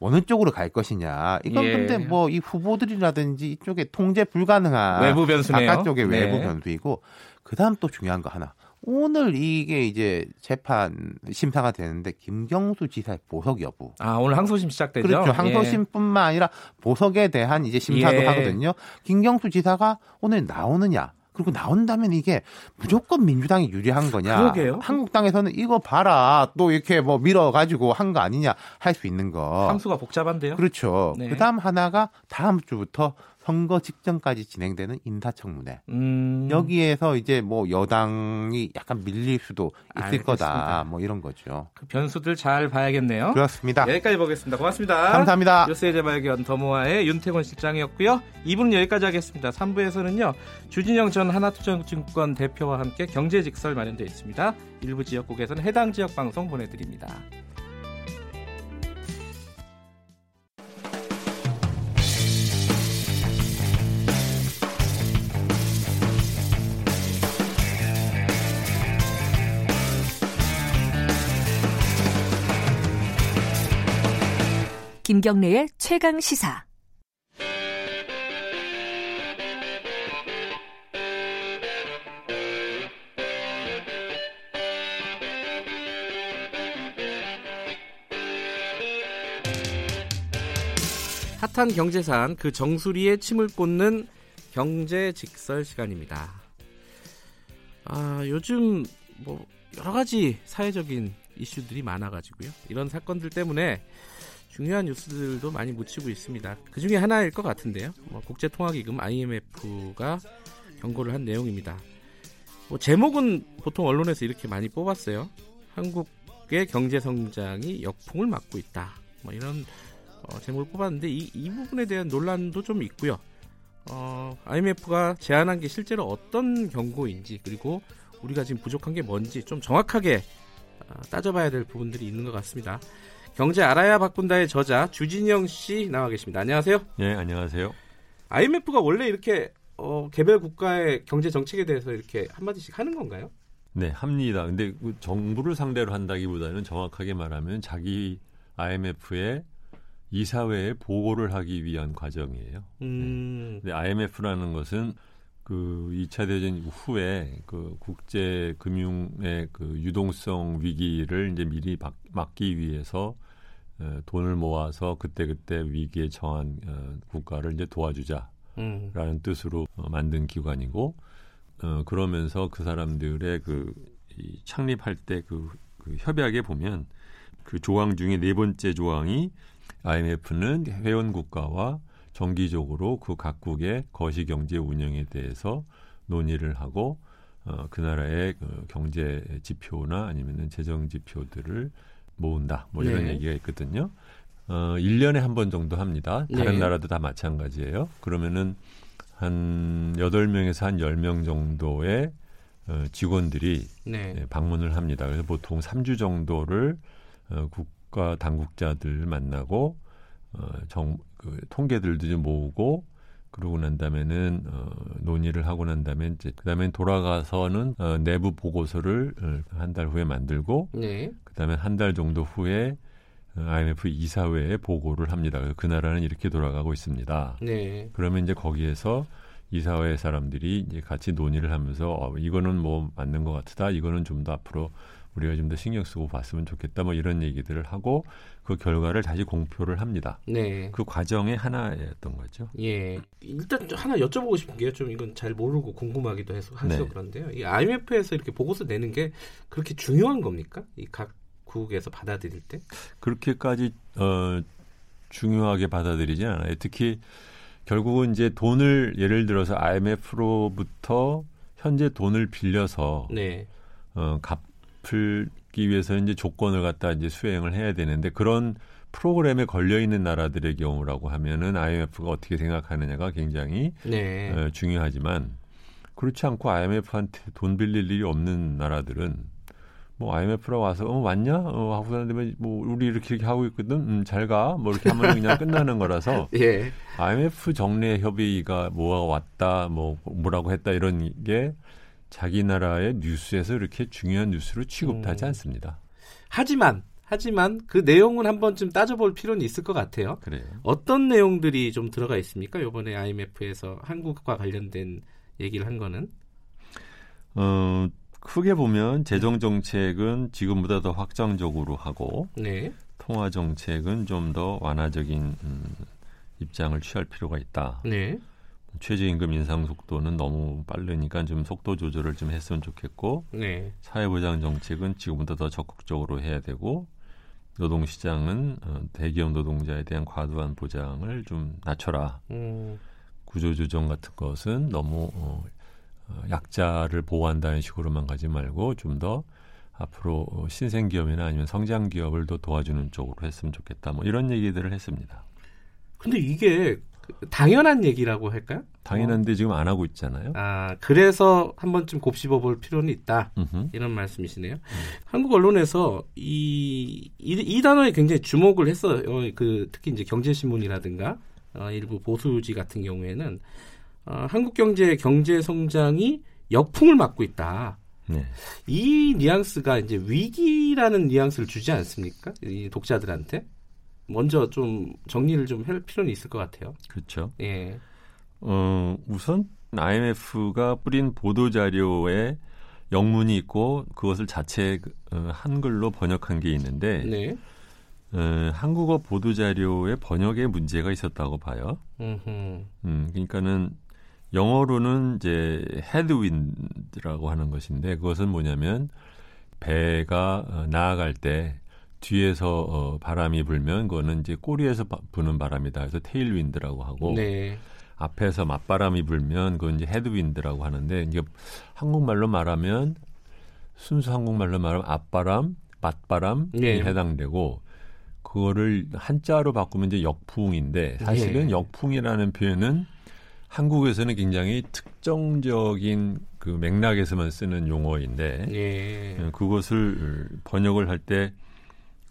어느 쪽으로 갈 것이냐. 이건 예. 근데 뭐 이 후보들이라든지 이쪽에 통제 불가능한 외부 변수네요. 바깥쪽의 네. 외부 변수이고 그다음 또 중요한 거 하나. 오늘 이게 이제 재판 심사가 되는데 김경수 지사의 보석 여부. 아 오늘 항소심 시작되죠. 그렇죠. 항소심뿐만 예. 아니라 보석에 대한 이제 심사도 예. 하거든요. 김경수 지사가 오늘 나오느냐. 그리고 나온다면 이게 무조건 민주당이 유리한 거냐. 그러게요. 한국당에서는 이거 봐라. 또 이렇게 뭐 밀어가지고 한 거 아니냐 할 수 있는 거. 함수가 복잡한데요. 그렇죠. 네. 그 다음 하나가 다음 주부터 선거 직전까지 진행되는 인사청문회. 음. 여기에서 이제 뭐 여당이 약간 밀릴 수도 있을 알겠습니다. 거다. 뭐 이런 거죠. 그 변수들 잘 봐야겠네요. 그렇습니다. 여기까지 보겠습니다. 고맙습니다. 감사합니다. 뉴스의 재발견 더모아의 윤태곤 실장이었고요. 2부는 여기까지 하겠습니다. 3부에서는요. 주진영 전 하나투자증권 대표와 함께 경제 직설 마련되어 있습니다. 일부 지역국에서는 해당 지역 방송 보내드립니다. 김경래의 최강 시사. 핫한 경제산 그 정수리에 침을 꽂는 경제 직설 시간입니다. 아, 요즘 뭐 여러 가지 사회적인 이슈들이 많아가지고요. 이런 사건들 때문에 중요한 뉴스들도 많이 묻히고 있습니다. 그 중에 하나일 것 같은데요. 뭐 국제통화기금 IMF가 경고를 한 내용입니다. 뭐 제목은 보통 언론에서 이렇게 많이 뽑았어요. 한국의 경제 성장이 역풍을 맞고 있다. 뭐 이런 어, 제목을 뽑았는데 이, 이 부분에 대한 논란도 좀 있고요. 어, IMF가 제안한 게 실제로 어떤 경고인지 그리고 우리가 지금 부족한 게 뭔지 좀 정확하게 어, 따져봐야 될 부분들이 있는 것 같습니다. 경제 알아야 바꾼다의 저자 주진영 씨 나와 계십니다. 안녕하세요. 네, 안녕하세요. IMF가 원래 이렇게 어, 개별 국가의 경제 정책에 대해서 이렇게 한마디씩 하는 건가요? 네, 합니다. 근데 그 정부를 상대로 한다기보다는 정확하게 말하면 자기 IMF의 이사회에 보고를 하기 위한 과정이에요. 음. 네. 근데 IMF라는 것은 그 2차 대전 후에 그 국제 금융의 그 유동성 위기를 이제 미리 막기 위해서 돈을 모아서 그때그때 위기에 처한 어, 국가를 이제 도와주자라는 음. 뜻으로 어, 만든 기관이고 어, 그러면서 그 사람들의 그 이 창립할 때그 그 협약에 보면 그 조항 중에 네 번째 조항이 IMF는 회원 국가와 정기적으로 그 각국의 거시 경제 운영에 대해서 논의를 하고 어, 그 나라의 그 경제 지표나 아니면은 재정 지표들을 모은다. 뭐 이런 네. 얘기가 있거든요. 어, 1년에 한 번 정도 합니다. 다른 네. 나라도 다 마찬가지예요. 그러면은 한 8명에서 한 10명 정도의 어, 직원들이 네. 네, 방문을 합니다. 그래서 보통 3주 정도를 어, 국가 당국자들 만나고 어, 정, 그 통계들도 좀 모으고 그러고 난 다음에는 어, 논의를 하고 난 다음에 이제 그다음에 돌아가서는 어, 내부 보고서를 어, 한달 후에 만들고 네. 그다음에 한 달 정도 후에 어, IMF 이사회에 보고를 합니다. 그 나라는 이렇게 돌아가고 있습니다. 네. 그러면 이제 거기에서 이사회 사람들이 이제 같이 논의를 하면서 어, 이거는 뭐 맞는 것 같다. 이거는 좀 더 앞으로 우리가 좀 더 신경 쓰고 봤으면 좋겠다. 뭐 이런 얘기들을 하고 그 결과를 다시 공표를 합니다. 네. 그 과정의 하나였던 거죠. 예. 일단 하나 여쭤보고 싶은 게요. 좀 이건 잘 모르고 궁금하기도 해서 해서 네. 그런데요. 이 IMF에서 이렇게 보고서 내는 게 그렇게 중요한 겁니까? 이 각 국에서 받아들일 때? 그렇게까지 어, 중요하게 받아들이지 않아요. 특히 결국은 이제 돈을 예를 들어서 IMF로부터 현재 돈을 빌려서 네. 어, 갚을 기 위해서 이제 조건을 갖다 이제 수행을 해야 되는데 그런 프로그램에 걸려 있는 나라들의 경우라고 하면은 IMF가 어떻게 생각하느냐가 굉장히 네. 어, 중요하지만 그렇지 않고 IMF한테 돈 빌릴 일이 없는 나라들은 뭐 IMF로 와서 어 왔냐 어 하고 사는데 뭐 우리 이렇게, 이렇게 하고 있거든 음, 잘가 뭐 이렇게 하면 그냥 끝나는 거라서 예. IMF 정례 협의가 뭐가 왔다 뭐 뭐라고 했다 이런 게 자기 나라의 뉴스에서 이렇게 중요한 뉴스로 취급하지 음. 않습니다. 하지만 하지만 그 내용은 한번 좀 따져볼 필요는 있을 것 같아요. 그래요. 어떤 내용들이 좀 들어가 있습니까? 이번에 IMF에서 한국과 관련된 얘기를 한 거는? 어, 크게 보면 재정 정책은 지금보다 더 확장적으로 하고 네. 통화 정책은 좀 더 완화적인 음, 입장을 취할 필요가 있다. 네. 최저임금 인상 속도는 너무 빠르니까 좀 속도 조절을 좀 했으면 좋겠고 네. 사회보장 정책은 지금보다 더 적극적으로 해야 되고 노동시장은 어, 대기업 노동자에 대한 과도한 보장을 좀 낮춰라. 음. 구조조정 같은 것은 너무 어, 어, 약자를 보호한다는 식으로만 가지 말고 좀 더 앞으로 신생 기업이나 아니면 성장 기업을 더 도와주는 쪽으로 했으면 좋겠다. 뭐 이런 얘기들을 했습니다. 근데 이게 당연한 얘기라고 할까요? 당연한데 어. 지금 안 하고 있잖아요. 아 그래서 한 번쯤 곱씹어 볼 필요는 있다. 음흠. 이런 말씀이시네요. 음. 한국 언론에서 이, 이, 이 단어에 굉장히 주목을 했어요. 그 특히 이제 경제신문이라든가 어, 일부 보수지 같은 경우에는 어, 한국 경제의 경제 성장이 역풍을 맞고 있다. 네. 이 뉘앙스가 이제 위기라는 뉘앙스를 주지 않습니까? 이 독자들한테 먼저 좀 정리를 좀 할 필요는 있을 것 같아요. 그렇죠. 예. 어, 우선 IMF가 뿌린 보도 자료에 영문이 있고 그것을 자체 어, 한글로 번역한 게 있는데 네. 어, 한국어 보도 자료에 번역에 문제가 있었다고 봐요. 음, 그러니까는 영어로는 이제 headwind라고 하는 것인데 그것은 뭐냐면 배가 어, 나아갈 때 뒤에서 어, 바람이 불면 그거는 이제 꼬리에서 바, 부는 바람이다. 그래서 tailwind라고 하고 네. 앞에서 맞바람이 불면 그건 이제 headwind라고 하는데 이게 한국말로 말하면 순수 한국말로 말하면 앞바람, 맞바람이 네. 해당되고 그거를 한자로 바꾸면 이제 역풍인데 사실은 네. 역풍이라는 표현은 한국에서는 굉장히 특정적인 그 맥락에서만 쓰는 용어인데 예. 그것을 번역을 할때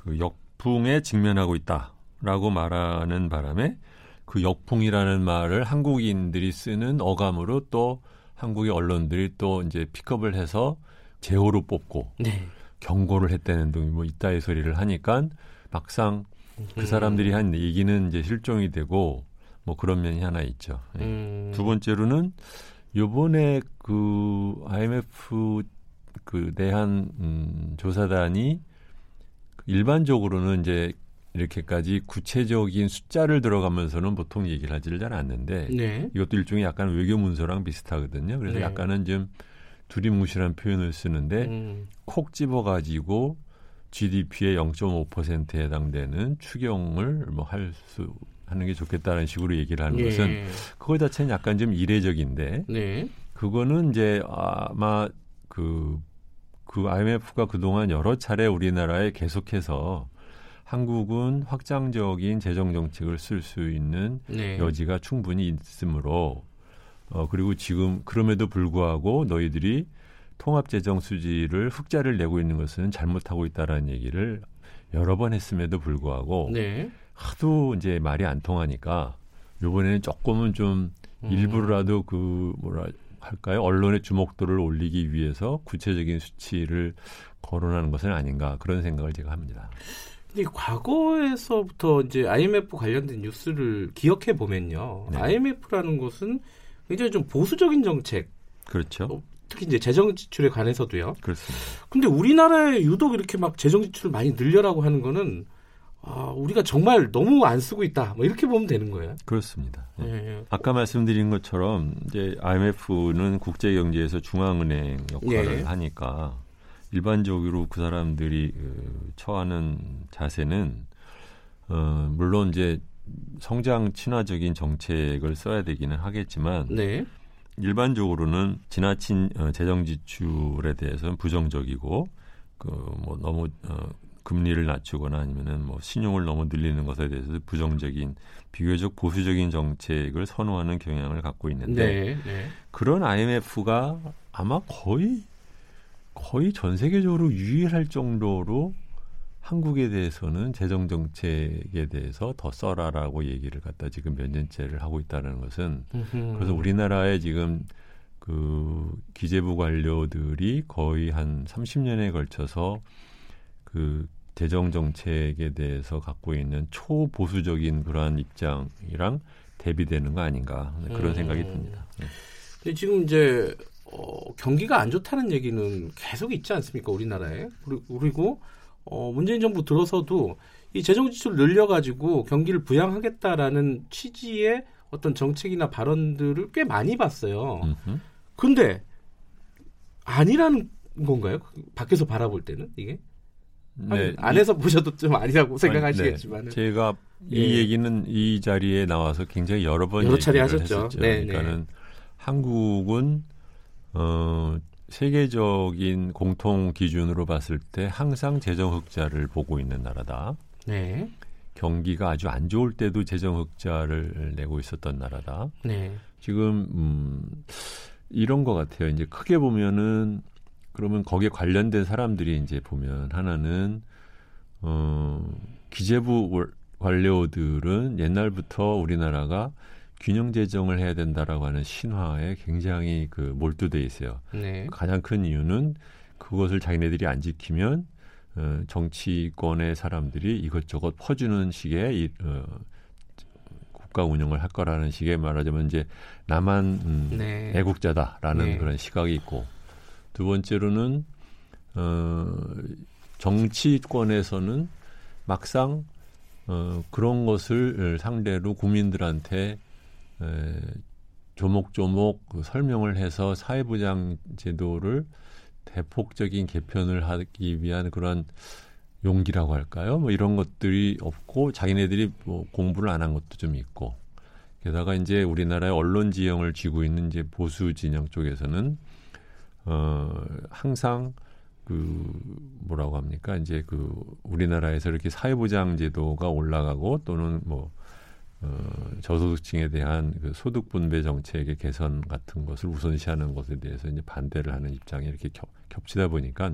그 역풍에 직면하고 있다라고 말하는 바람에 그 역풍이라는 말을 한국인들이 쓰는 어감으로 또 한국의 언론들이 또 이제 픽업을 해서 제호로 뽑고 네. 경고를 했다는 등이 뭐 이따의 소리를 하니까 막상 그 사람들이 한 얘기는 이제 실종이 되고 뭐 그런 면이 하나 있죠. 예. 음. 두 번째로는 요번에 그 IMF 그 내한 음, 조사단이 일반적으로는 이제 이렇게까지 구체적인 숫자를 들어가면서는 보통 얘기를 하지를 잘 않는데 네. 이것도 일종의 약간 외교 문서랑 비슷하거든요. 그래서 네. 약간은 좀 두리뭉실한 표현을 쓰는데 음. 콕 집어가지고 GDP의 0.5%에 해당되는 추경을 뭐 할 수 하는 게 좋겠다는 식으로 얘기를 하는 예. 것은 그거 자체는 약간 좀 이례적인데 네. 그거는 이제 아마 그, 그 IMF가 그동안 여러 차례 우리나라에 계속해서 한국은 확장적인 재정 정책을 쓸 수 있는 네. 여지가 충분히 있으므로 어 그리고 지금 그럼에도 불구하고 너희들이 통합 재정 수지를 흑자를 내고 있는 것은 잘못하고 있다라는 얘기를 여러 번 했음에도 불구하고 네. 하도 이제 말이 안 통하니까 요번에는 조금은 좀 음. 일부라도 그 뭐라 할까요? 언론의 주목도를 올리기 위해서 구체적인 수치를 거론하는 것은 아닌가 그런 생각을 제가 합니다. 근데 과거에서부터 이제 IMF 관련된 뉴스를 기억해 보면요. 네. IMF라는 것은 굉장히 좀 보수적인 정책. 그렇죠. 어, 특히 이제 재정 지출에 관해서도요. 그렇습니다. 근데 우리나라에 유독 이렇게 막 재정 지출을 많이 늘려라고 하는 거는 아, 우리가 정말 너무 안 쓰고 있다. 뭐 이렇게 보면 되는 거예요. 그렇습니다. 예. 예. 아까 말씀드린 것처럼 이제 IMF는 국제 경제에서 중앙은행 역할을 예. 하니까 일반적으로 그 사람들이 그 처하는 자세는 어, 물론 이제 성장 친화적인 정책을 써야 되기는 하겠지만 네. 일반적으로는 지나친 어, 재정 지출에 대해서는 부정적이고 그뭐 너무 어, 금리를 낮추거나 아니면은 뭐 신용을 너무 늘리는 것에 대해서 부정적인 비교적 보수적인 정책을 선호하는 경향을 갖고 있는데 네, 네. 그런 IMF가 아마 거의 거의 전 세계적으로 유일할 정도로 한국에 대해서는 재정 정책에 대해서 더 써라라고 얘기를 갖다 지금 몇 년째를 하고 있다는 것은 그래서 우리나라에 지금 그 기재부 관료들이 거의 한 30년에 걸쳐서 그 재정 정책에 대해서 갖고 있는 초보수적인 그러한 입장이랑 대비되는 거 아닌가 그런 음. 생각이 듭니다. 네. 지금 이제 어, 경기가 안 좋다는 얘기는 계속 있지 않습니까 우리나라에 그리고 어, 문재인 정부 들어서도 이 재정 지출을 늘려가지고 경기를 부양하겠다라는 취지의 어떤 정책이나 발언들을 꽤 많이 봤어요. 음흠. 근데 아니라는 건가요? 밖에서 바라볼 때는 이게? 네. 안에서 보셔도 좀 아니라고 생각하시겠지만 네. 제가 이 예. 얘기는 이 자리에 나와서 굉장히 여러 번 여러 차례 하셨죠. 네, 네, 그러니까는 한국은 어 세계적인 공통 기준으로 봤을 때 항상 재정 흑자를 보고 있는 나라다. 네. 경기가 아주 안 좋을 때도 재정 흑자를 내고 있었던 나라다. 네. 지금 음 이런 것 같아요. 이제 크게 보면은 그러면 거기에 관련된 사람들이 이제 보면 하나는 어 기재부 관료들은 옛날부터 우리나라가 균형 재정을 해야 된다라고 하는 신화에 굉장히 그 몰두돼 있어요. 네. 가장 큰 이유는 그것을 자기네들이 안 지키면 어, 정치권의 사람들이 이것저것 퍼주는 식의 이, 어, 국가 운영을 할 거라는 식의 말하자면 이제 나만 음, 네. 애국자다라는 네. 그런 시각이 있고 두 번째로는 어, 정치권에서는 막상 어, 그런 것을 상대로 국민들한테 에, 조목조목 그 설명을 해서 사회보장 제도를 대폭적인 개편을 하기 위한 그런 용기라고 할까요? 뭐 이런 것들이 없고 자기네들이 뭐 공부를 안 한 것도 좀 있고 게다가 이제 우리나라의 언론 지형을 쥐고 있는 이제 보수 진영 쪽에서는 어 항상 그 뭐라고 합니까? 이제 그 우리나라에서 이렇게 사회보장 제도가 올라가고 또는 뭐 어, 저소득층에 대한 그 소득 분배 정책의 개선 같은 것을 우선시하는 것에 대해서 이제 반대를 하는 입장이 이렇게 겹, 겹치다 보니까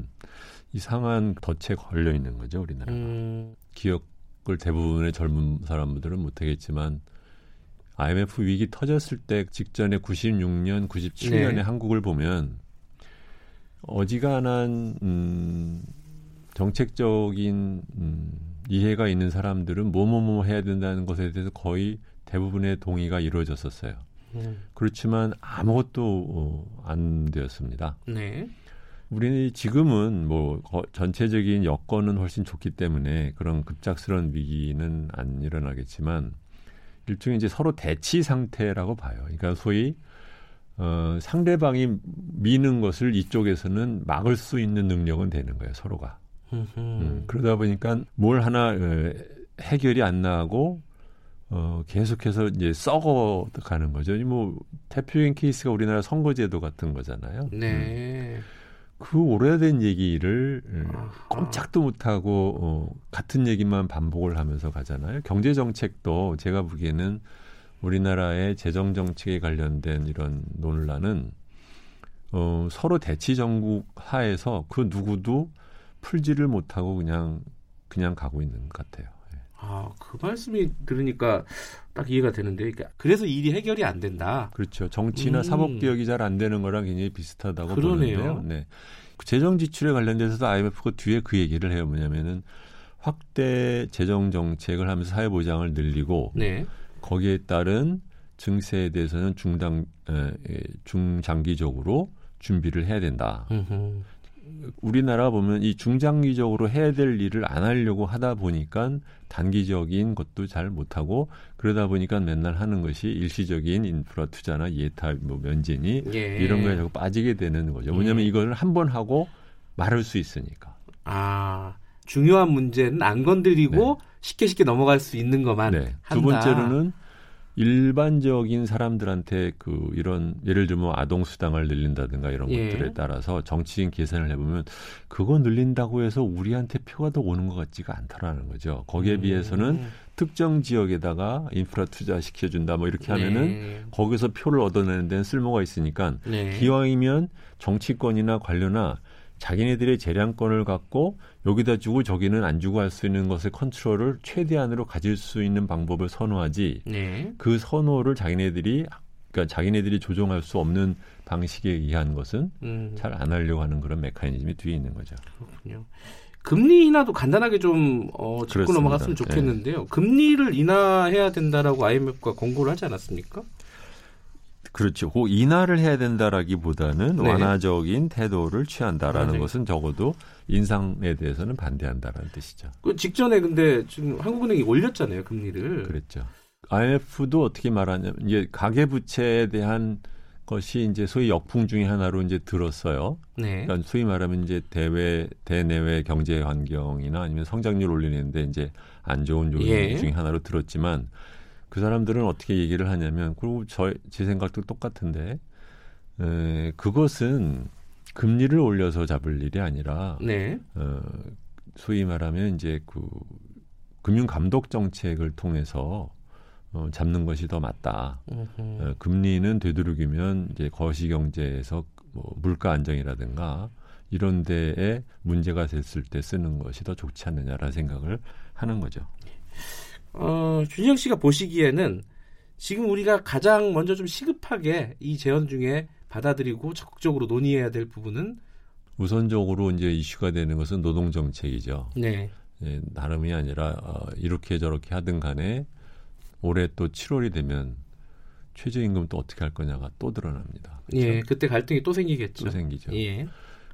이상한 덫에 걸려 있는 거죠 우리나라가 음. 기억을 대부분의 젊은 사람들은 못하겠지만 IMF 위기 터졌을 때 직전에 96년, 97년에 네. 한국을 보면 어지간한 음, 정책적인 음, 이해가 있는 사람들은 뭐뭐뭐 해야 된다는 것에 대해서 거의 대부분의 동의가 이루어졌었어요. 음. 그렇지만 아무것도 어, 안 되었습니다. 네. 우리는 지금은 뭐 전체적인 여건은 훨씬 좋기 때문에 그런 급작스러운 위기는 안 일어나겠지만 일종의 이제 서로 대치 상태라고 봐요. 그러니까 소위 어, 상대방이 미는 것을 이쪽에서는 막을 수 있는 능력은 되는 거예요, 서로가. 음, 그러다 보니까 뭘 하나 어, 해결이 안 나고 어, 계속해서 이제 썩어 가는 거죠. 뭐 대표적인 케이스가 우리나라 선거제도 같은 거잖아요. 네. 음. 그 오래된 얘기를 어, 꼼짝도 못하고 어, 같은 얘기만 반복을 하면서 가잖아요. 경제 정책도 제가 보기에는 우리나라의 재정 정책에 관련된 이런 논란은 어, 서로 대치 정국 하에서 그 누구도 풀지를 못하고 그냥 그냥 가고 있는 것 같아요. 예. 아, 그 말씀이 들으니까 딱 이해가 되는데, 그러니까 그래서 일이 해결이 안 된다. 그렇죠. 정치나 음. 사법 개혁이 잘 안 되는 거랑 굉장히 비슷하다고 그러네요. 보는데요. 네. 재정 지출에 관련돼서도 IMF가 뒤에 그 얘기를 해요. 뭐냐면은 확대 재정 정책을 하면서 사회 보장을 늘리고 네. 거기에 따른 증세에 대해서는 중당 에, 중장기적으로 준비를 해야 된다. 우리나라 보면 이 중장기적으로 해야 될 일을 안 하려고 하다 보니까 단기적인 것도 잘 못하고 그러다 보니까 맨날 하는 것이 일시적인 인프라 투자나 예타 뭐 면제니 예. 이런 거에 자꾸 빠지게 되는 거죠. 뭐냐면 음. 이걸 한 번 하고 말할 수 있으니까. 아 중요한 문제는 안 건드리고 네. 쉽게 쉽게 넘어갈 수 있는 것만 네. 한다. 두 번째로는 일반적인 사람들한테 그 이런 예를 들면 아동 수당을 늘린다든가 이런 예. 것들에 따라서 정치인 계산을 해보면 그거 늘린다고 해서 우리한테 표가 더 오는 것 같지가 않더라는 거죠. 거기에 음. 비해서는 특정 지역에다가 인프라 투자 시켜준다 뭐 이렇게 하면은 네. 거기서 표를 얻어내는 데는 쓸모가 있으니까 네. 기왕이면 정치권이나 관료나 자기네들의 재량권을 갖고 여기다 주고 저기는 안 주고 할 수 있는 것의 컨트롤을 최대한으로 가질 수 있는 방법을 선호하지 네. 그 선호를 자기네들이 그러니까 자기네들이 조종할 수 없는 방식에 의한 것은 음. 잘안 하려고 하는 그런 메커니즘이 뒤에 있는 거죠. 그렇군요. 금리 인하도 간단하게 좀 어, 짚고 그렇습니다. 넘어갔으면 좋겠는데요. 네. 금리를 인하해야 된다라고 IMF가 권고를 하지 않았습니까? 그렇죠. 그 인하를 해야 된다라기보다는 네. 완화적인 태도를 취한다라는 아, 네. 것은 적어도 인상에 대해서는 반대한다라는 뜻이죠. 그 직전에 근데 지금 한국은행이 올렸잖아요 금리를. 그랬죠. IMF도 어떻게 말하냐면 이제 가계 부채에 대한 것이 이제 소위 역풍 중의 하나로 이제 들었어요. 네. 그러니까 소위 말하면 이제 대외 대내외 경제 환경이나 아니면 성장률 올리는데 이제 안 좋은 요인 예. 중의 하나로 들었지만 그 사람들은 어떻게 얘기를 하냐면 그리고 저 제 생각도 똑같은데 에, 그것은 금리를 올려서 잡을 일이 아니라 네. 어, 소위 말하면 이제 그 금융 감독 정책을 통해서 어, 잡는 것이 더 맞다. 어, 금리는 되도록이면 이제 거시 경제에서 뭐 물가 안정이라든가 이런 데에 문제가 됐을 때 쓰는 것이 더 좋지 않느냐라는 생각을 하는 거죠. 어, 준영 씨가 보시기에는 지금 우리가 가장 먼저 좀 시급하게 이 재원 중에 받아들이고 적극적으로 논의해야 될 부분은 우선적으로 이제 이슈가 되는 것은 노동 정책이죠. 네. 예, 나름이 아니라 어, 이렇게 저렇게 하든 간에 올해 또 7월이 되면 최저임금 또 어떻게 할 거냐가 또 드러납니다. 그렇죠? 예, 그때 갈등이 또 생기겠죠. 또 생기죠. 예.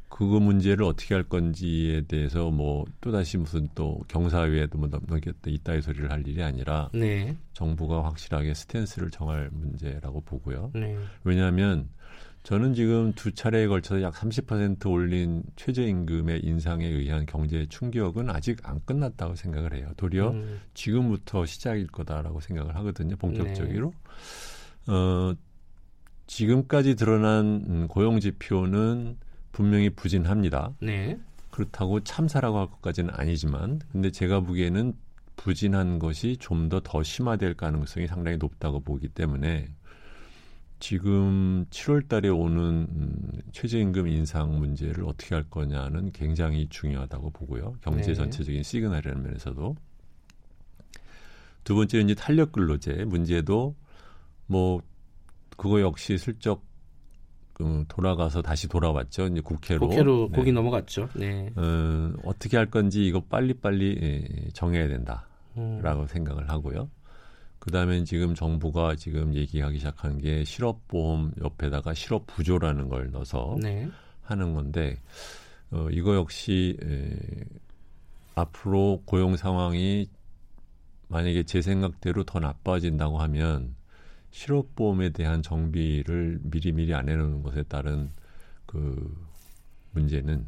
그거 문제를 어떻게 할 건지에 대해서 뭐 또 다시 무슨 또 경사위에도 뭐 넘겼다 이따위 소리를 할 일이 아니라 네. 정부가 확실하게 스탠스를 정할 문제라고 보고요. 네. 왜냐하면 저는 지금 두 차례에 걸쳐서 약 30% 올린 최저임금의 인상에 의한 경제 충격은 아직 안 끝났다고 생각을 해요. 도리어 음. 지금부터 시작일 거다라고 생각을 하거든요. 본격적으로. 네. 어, 지금까지 드러난 음, 고용 지표는 분명히 부진합니다. 네. 그렇다고 참사라고 할 것까지는 아니지만, 근데 제가 보기에는 부진한 것이 좀 더더 더 심화될 가능성이 상당히 높다고 보기 때문에 지금 7월 달에 오는 음, 최저임금 인상 문제를 어떻게 할 거냐는 굉장히 중요하다고 보고요. 경제 네. 전체적인 시그널이라는 면에서도. 두 번째는 이제 탄력 근로제 문제도 뭐 그거 역시 슬쩍 음, 돌아가서 다시 돌아왔죠. 이제 국회로. 국회로 네. 거기 넘어갔죠. 네. 어, 어떻게 할 건지 이거 빨리빨리 예, 정해야 된다라고 음. 생각을 하고요. 그다음에 지금 정부가 지금 얘기하기 시작한 게 실업보험 옆에다가 실업부조라는 걸 넣어서 네. 하는 건데 어, 이거 역시 에, 앞으로 고용 상황이 만약에 제 생각대로 더 나빠진다고 하면 실업보험에 대한 정비를 미리미리 안 해놓는 것에 따른 그 문제는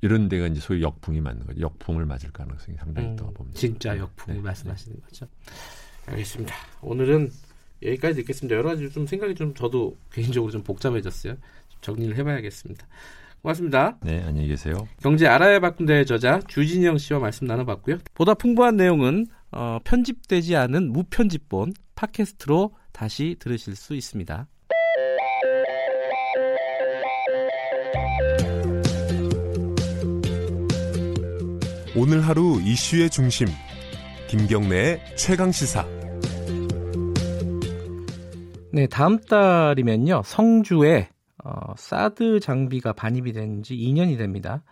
이런 데가 이제 소위 역풍이 맞는 거죠. 역풍을 맞을 가능성이 상당히 음, 있다고 봅니다. 진짜 역풍을 네. 말씀하시는 거죠. 알겠습니다. 오늘은 여기까지 듣겠습니다. 여러 가지 좀 생각이 좀 저도 개인적으로 좀 복잡해졌어요. 정리를 해봐야겠습니다. 고맙습니다. 네, 안녕히 계세요. 경제 알아야 바꾼다의 저자 주진영 씨와 말씀 나눠봤고요. 보다 풍부한 내용은 어, 편집되지 않은 무편집본 팟캐스트로 다시 들으실 수 있습니다. 오늘 하루 이슈의 중심 김경래의 최강 시사. 네, 다음 달이면요. 성주에 어, 사드 장비가 반입이 된 지 2년이 됩니다.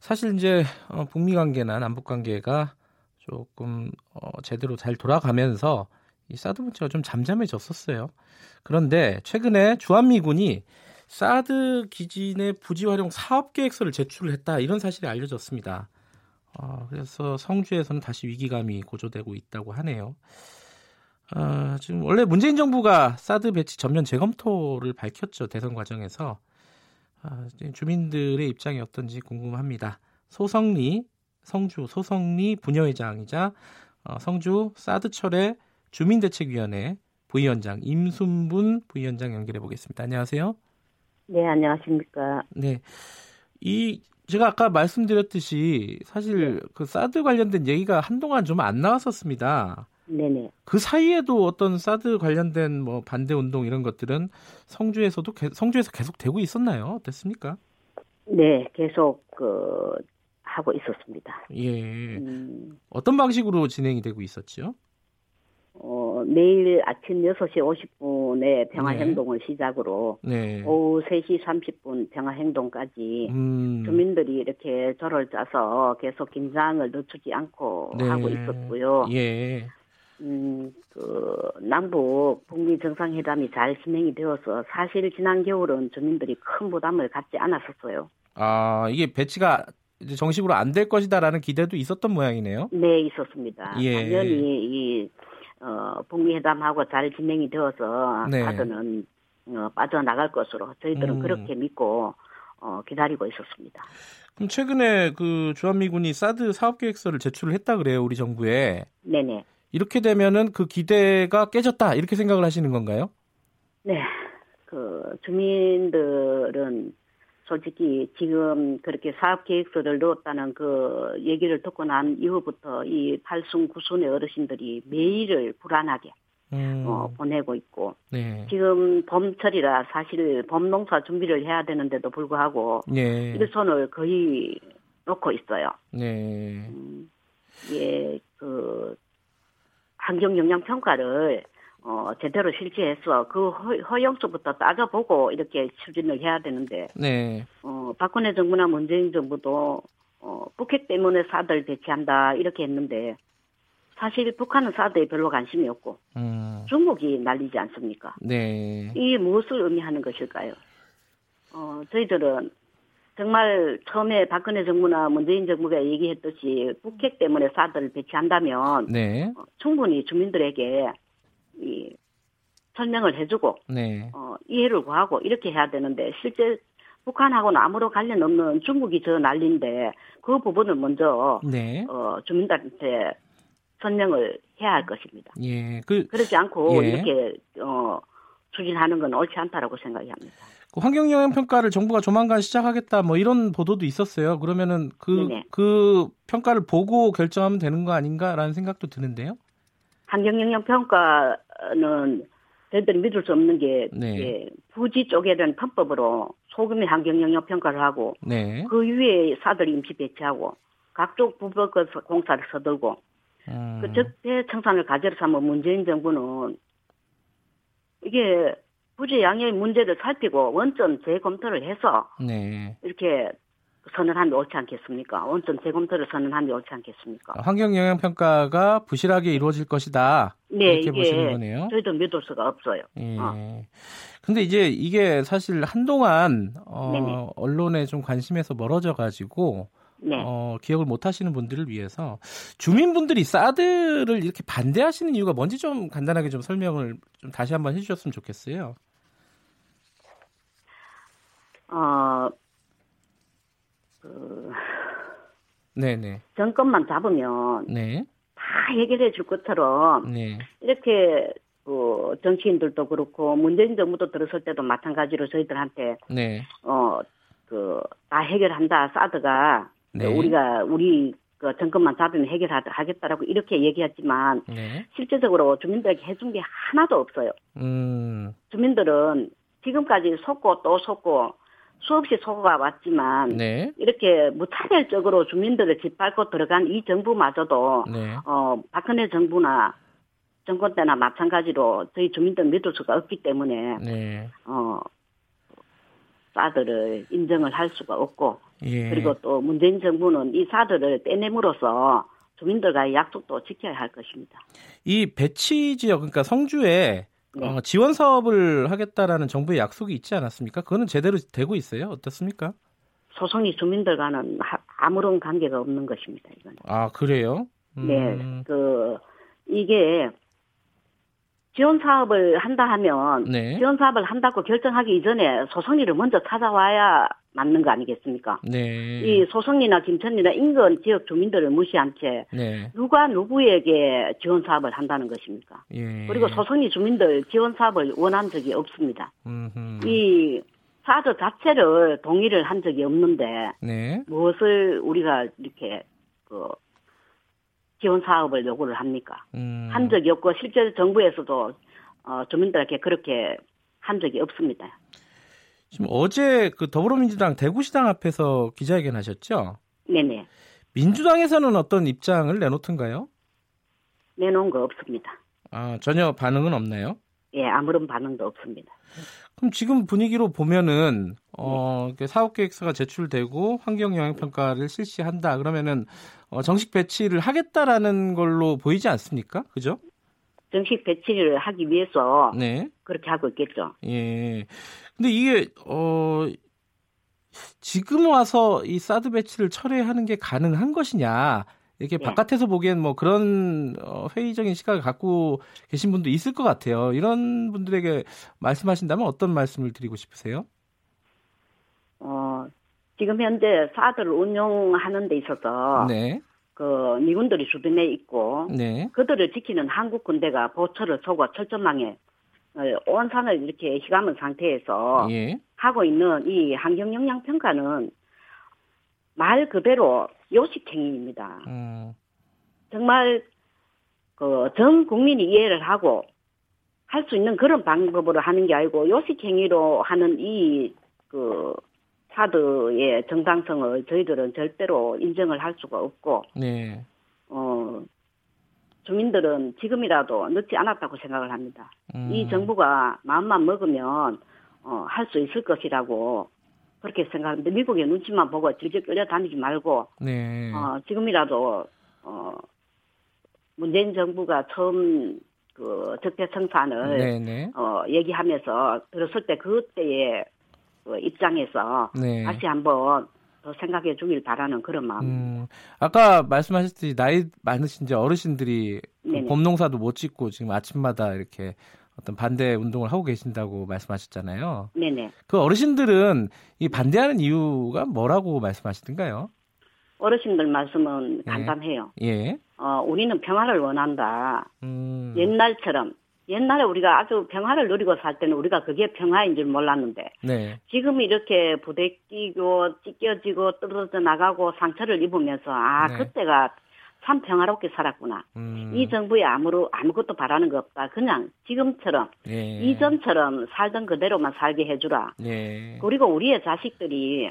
사실 이제 어, 북미 관계나 남북 관계가 조금 어, 제대로 잘 돌아가면서 이 사드 문제가 좀 잠잠해졌었어요. 그런데 최근에 주한미군이 사드 기지 내 부지 활용 사업 계획서를 제출을 했다 이런 사실이 알려졌습니다. 어, 그래서 성주에서는 다시 위기감이 고조되고 있다고 하네요. 어, 지금 원래 문재인 정부가 사드 배치 전면 재검토를 밝혔죠 대선 과정에서 어, 주민들의 입장이 어떤지 궁금합니다. 소성리 성주 소성리 부녀회장이자 어, 성주 사드철의 주민대책위원회 부위원장 임순분 부위원장 연결해 보겠습니다. 안녕하세요. 네, 안녕하십니까. 네. 이 제가 아까 말씀드렸듯이 사실 네. 그 사드 관련된 얘기가 한동안 좀 안 나왔었습니다. 네네. 그 사이에도 어떤 사드 관련된 뭐 반대 운동 이런 것들은 성주에서도 개, 성주에서 계속 되고 있었나요? 어땠습니까? 네, 계속 그 하고 있었습니다. 예. 음, 어떤 방식으로 진행이 되고 있었죠? 어, 내일 아침 6시 50분에 평화행동을 네. 시작으로 네. 오후 3시 30분 평화행동까지 음. 주민들이 이렇게 절을 짜서 계속 긴장을 늦추지 않고 네. 하고 있었고요. 예. 음, 그, 남북 북미 정상회담이 잘 진행이 되어서 사실 지난 겨울은 주민들이 큰 부담을 갖지 않았었어요. 아, 이게 배치가 정식으로 안 될 것이다라는 기대도 있었던 모양이네요. 네, 있었습니다. 예. 당연히 이 어, 북미 회담하고 잘 진행이 되어서 네. 다들은 어, 빠져나갈 것으로 저희들은 음. 그렇게 믿고 어, 기다리고 있었습니다. 그럼 최근에 그 주한미군이 사드 사업 계획서를 제출을 했다 그래요 우리 정부에. 네네. 이렇게 되면은 그 기대가 깨졌다 이렇게 생각을 하시는 건가요? 네. 그 주민들은 솔직히 지금 그렇게 사업 계획서를 넣었다는 그 얘기를 듣고 난 이후부터 이 팔순 구순의 어르신들이 매일을 불안하게 음. 어, 보내고 있고 네. 지금 봄철이라 사실 봄농사 준비를 해야 되는데도 불구하고 네. 일손을 거의 놓고 있어요. 네. 음, 예, 그 환경 영향 평가를 어, 제대로 실시해서 그 허, 용서부터 따져보고 이렇게 추진을 해야 되는데, 네. 어, 박근혜 정부나 문재인 정부도, 어, 북핵 때문에 사들 배치한다, 이렇게 했는데, 사실 북한은 사드에 별로 관심이 없고, 음. 중국이 날리지 않습니까? 네. 이게 무엇을 의미하는 것일까요? 어, 저희들은 정말 처음에 박근혜 정부나 문재인 정부가 얘기했듯이 북핵 때문에 사드를 배치한다면, 네. 어, 충분히 주민들에게 이 설명을 해주고 네. 어, 이해를 구하고 이렇게 해야 되는데 실제 북한하고는 아무런 관련 없는 중국이 저 난리인데 그 부분을 먼저 네. 어, 주민들한테 설명을 해야 할 것입니다. 예, 그, 그렇지 않고 예. 이렇게 어, 추진하는 건 옳지 않다라고 생각이 합니다. 그 환경 영향 평가를 정부가 조만간 시작하겠다 뭐 이런 보도도 있었어요. 그러면은 그그 그 평가를 보고 결정하면 되는 거 아닌가라는 생각도 드는데요. 환경 영향 평가는 저희들이 믿을 수 없는 게 네. 예, 부지 쪽에 대한 편법으로 소금의 환경 영향 평가를 하고 네. 그 위에 사들 임시 배치하고 각종 부법 공사를 서들고 음. 그 적대 청산을 가지로 삼은 문재인 정부는 이게 부지 양의 문제를 살피고 원점 재검토를 해서 네. 이렇게 선언하면 옳지 않겠습니까? 원점 재검토를 선언하면 옳지 않겠습니까? 환경 영향 평가가 부실하게 이루어질 것이다. 네, 이렇게 보시는 거네요. 저희도 믿을 수가 없어요. 예. 어. 근데 이제 이게 사실 한동안 어, 언론에 좀 관심에서 멀어져 가지고 네. 어, 기억을 못 하시는 분들을 위해서 주민분들이 사드를 이렇게 반대하시는 이유가 뭔지 좀 간단하게 좀 설명을 좀 다시 한번 해 주셨으면 좋겠어요. 어, 그 네네. 정권만 잡으면 네. 다 해결해 줄 것처럼 네. 이렇게 그 정치인들도 그렇고 문재인 정부도 들었을 때도 마찬가지로 저희들한테 네. 어그 다 해결한다 사드가 네. 우리가 우리 그 정권만 잡으면 해결하겠다라고 이렇게 얘기했지만 네. 실제적으로 주민들에게 해준 게 하나도 없어요. 음. 주민들은 지금까지 속고 또 속고 수없이 소가 왔지만 네. 이렇게 무차별적으로 주민들을 짓밟고 들어간 이 정부마저도 네. 어 박근혜 정부나 정권 때나 마찬가지로 저희 주민들 믿을 수가 없기 때문에 네. 어 사드를 인정을 할 수가 없고 예. 그리고 또 문재인 정부는 이 사드를 떼냄으로써 주민들과의 약속도 지켜야 할 것입니다. 이 배치 지역 그러니까 성주에 네. 어, 지원 사업을 하겠다라는 정부의 약속이 있지 않았습니까? 그거는 제대로 되고 있어요? 어떻습니까? 소송이 주민들과는 하, 아무런 관계가 없는 것입니다. 이거는. 아 그래요? 음. 네, 그 이게 지원 사업을 한다 하면 네. 지원 사업을 한다고 결정하기 이전에 소송리를 먼저 찾아와야 맞는 거 아니겠습니까? 네. 이 소송리나 김천리나 인근 지역 주민들을 무시한 채 네. 누가 누구에게 지원 사업을 한다는 것입니까? 예. 그리고 소송리 주민들 지원 사업을 원한 적이 없습니다. 음흠. 이 사저 자체를 동의를 한 적이 없는데 네. 무엇을 우리가 이렇게 그 지원 사업을 요구를 합니까? 음. 한 적이 없고 실제 정부에서도 어, 주민들에게 그렇게 한 적이 없습니다. 지금 어제 그 더불어민주당 대구시당 앞에서 기자회견 하셨죠? 네네. 민주당에서는 어떤 입장을 내놓던가요? 내놓은 거 없습니다. 아, 전혀 반응은 없나요? 예, 아무런 반응도 없습니다. 그럼 지금 분위기로 보면은 어, 네. 사업 계획서가 제출되고 환경 영향 평가를 실시한다. 그러면은 어, 정식 배치를 하겠다라는 걸로 보이지 않습니까? 그죠? 정식 배치를 하기 위해서 네. 그렇게 하고 있겠죠. 예. 근데 이게 어 지금 와서 이 사드 배치를 철회하는 게 가능한 것이냐? 이렇게 네. 바깥에서 보기엔 뭐 그런 어, 회의적인 시각을 갖고 계신 분도 있을 것 같아요. 이런 분들에게 말씀하신다면 어떤 말씀을 드리고 싶으세요? 어, 지금 현재 사드를 운용하는 데 있어서 네. 그 미군들이 주변에 있고 네. 그들을 지키는 한국 군대가 보철을 서고 철전망에 어, 온 산을 이렇게 휘감은 상태에서 예. 하고 있는 이 환경 영향 평가는 말 그대로 요식행위입니다. 음. 정말 그 전 국민이 이해를 하고 할 수 있는 그런 방법으로 하는 게 아니고 요식행위로 하는 이그 카드의 정당성을 저희들은 절대로 인정을 할 수가 없고, 네. 어, 주민들은 지금이라도 늦지 않았다고 생각을 합니다. 음. 이 정부가 마음만 먹으면 어, 할 수 있을 것이라고 그렇게 생각하는데 미국의 눈치만 보고 질질 끌려다니지 말고 네. 어, 지금이라도 어, 문재인 정부가 처음 그 적폐 청산을 네, 네. 어, 얘기하면서 들었을 때 그때에 그 입장에서 네. 다시 한번 더 생각해 주길 바라는 그런 마음. 음, 아까 말씀하셨듯이 나이 많으신 이제 어르신들이 그 봄농사도 못 짓고 지금 아침마다 이렇게 어떤 반대 운동을 하고 계신다고 말씀하셨잖아요. 네네. 그 어르신들은 이 반대하는 이유가 뭐라고 말씀하시던가요? 어르신들 말씀은 예. 간단해요. 예. 어, 우리는 평화를 원한다. 음. 옛날처럼 옛날에 우리가 아주 평화를 누리고 살 때는 우리가 그게 평화인 줄 몰랐는데 네. 지금 이렇게 부대끼고 찢겨지고 떨어져 나가고 상처를 입으면서 아 네. 그때가 참 평화롭게 살았구나. 음. 이 정부에 아무로 아무것도 바라는 거 없다. 그냥 지금처럼 네. 이전처럼 살던 그대로만 살게 해주라. 네. 그리고 우리의 자식들이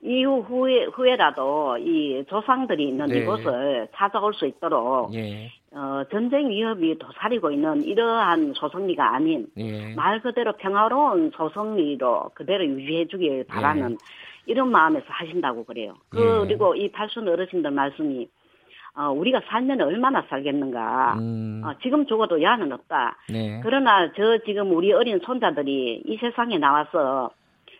이후 후에 후에라도 이 조상들이 있는 네. 이곳을 찾아올 수 있도록 예. 어, 전쟁 위협이 도사리고 있는 이러한 소송리가 아닌 예. 말 그대로 평화로운 소송리로 그대로 유지해주길 바라는 예. 이런 마음에서 하신다고 그래요. 그, 예. 그리고 이 팔순 어르신들 말씀이 어, 우리가 살면 얼마나 살겠는가. 음. 어, 지금 죽어도 야는 없다. 네. 그러나 저 지금 우리 어린 손자들이 이 세상에 나와서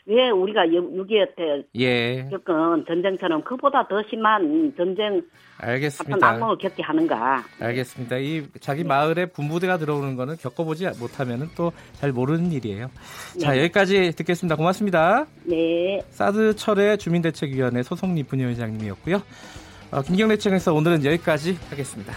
왜 우리가 6.25 때 예. 겪은 전쟁처럼 그보다 더 심한 전쟁 알겠습니다. 악몽을 겪게 하는가? 알겠습니다. 이 자기 마을에 군부대가 들어오는 거는 겪어보지 못하면 또 잘 모르는 일이에요. 네. 자 여기까지 듣겠습니다. 고맙습니다. 네. 사드 철의 주민대책위원회 소송리 분위원장님이었고요. 어, 김경래 청에서 오늘은 여기까지 하겠습니다.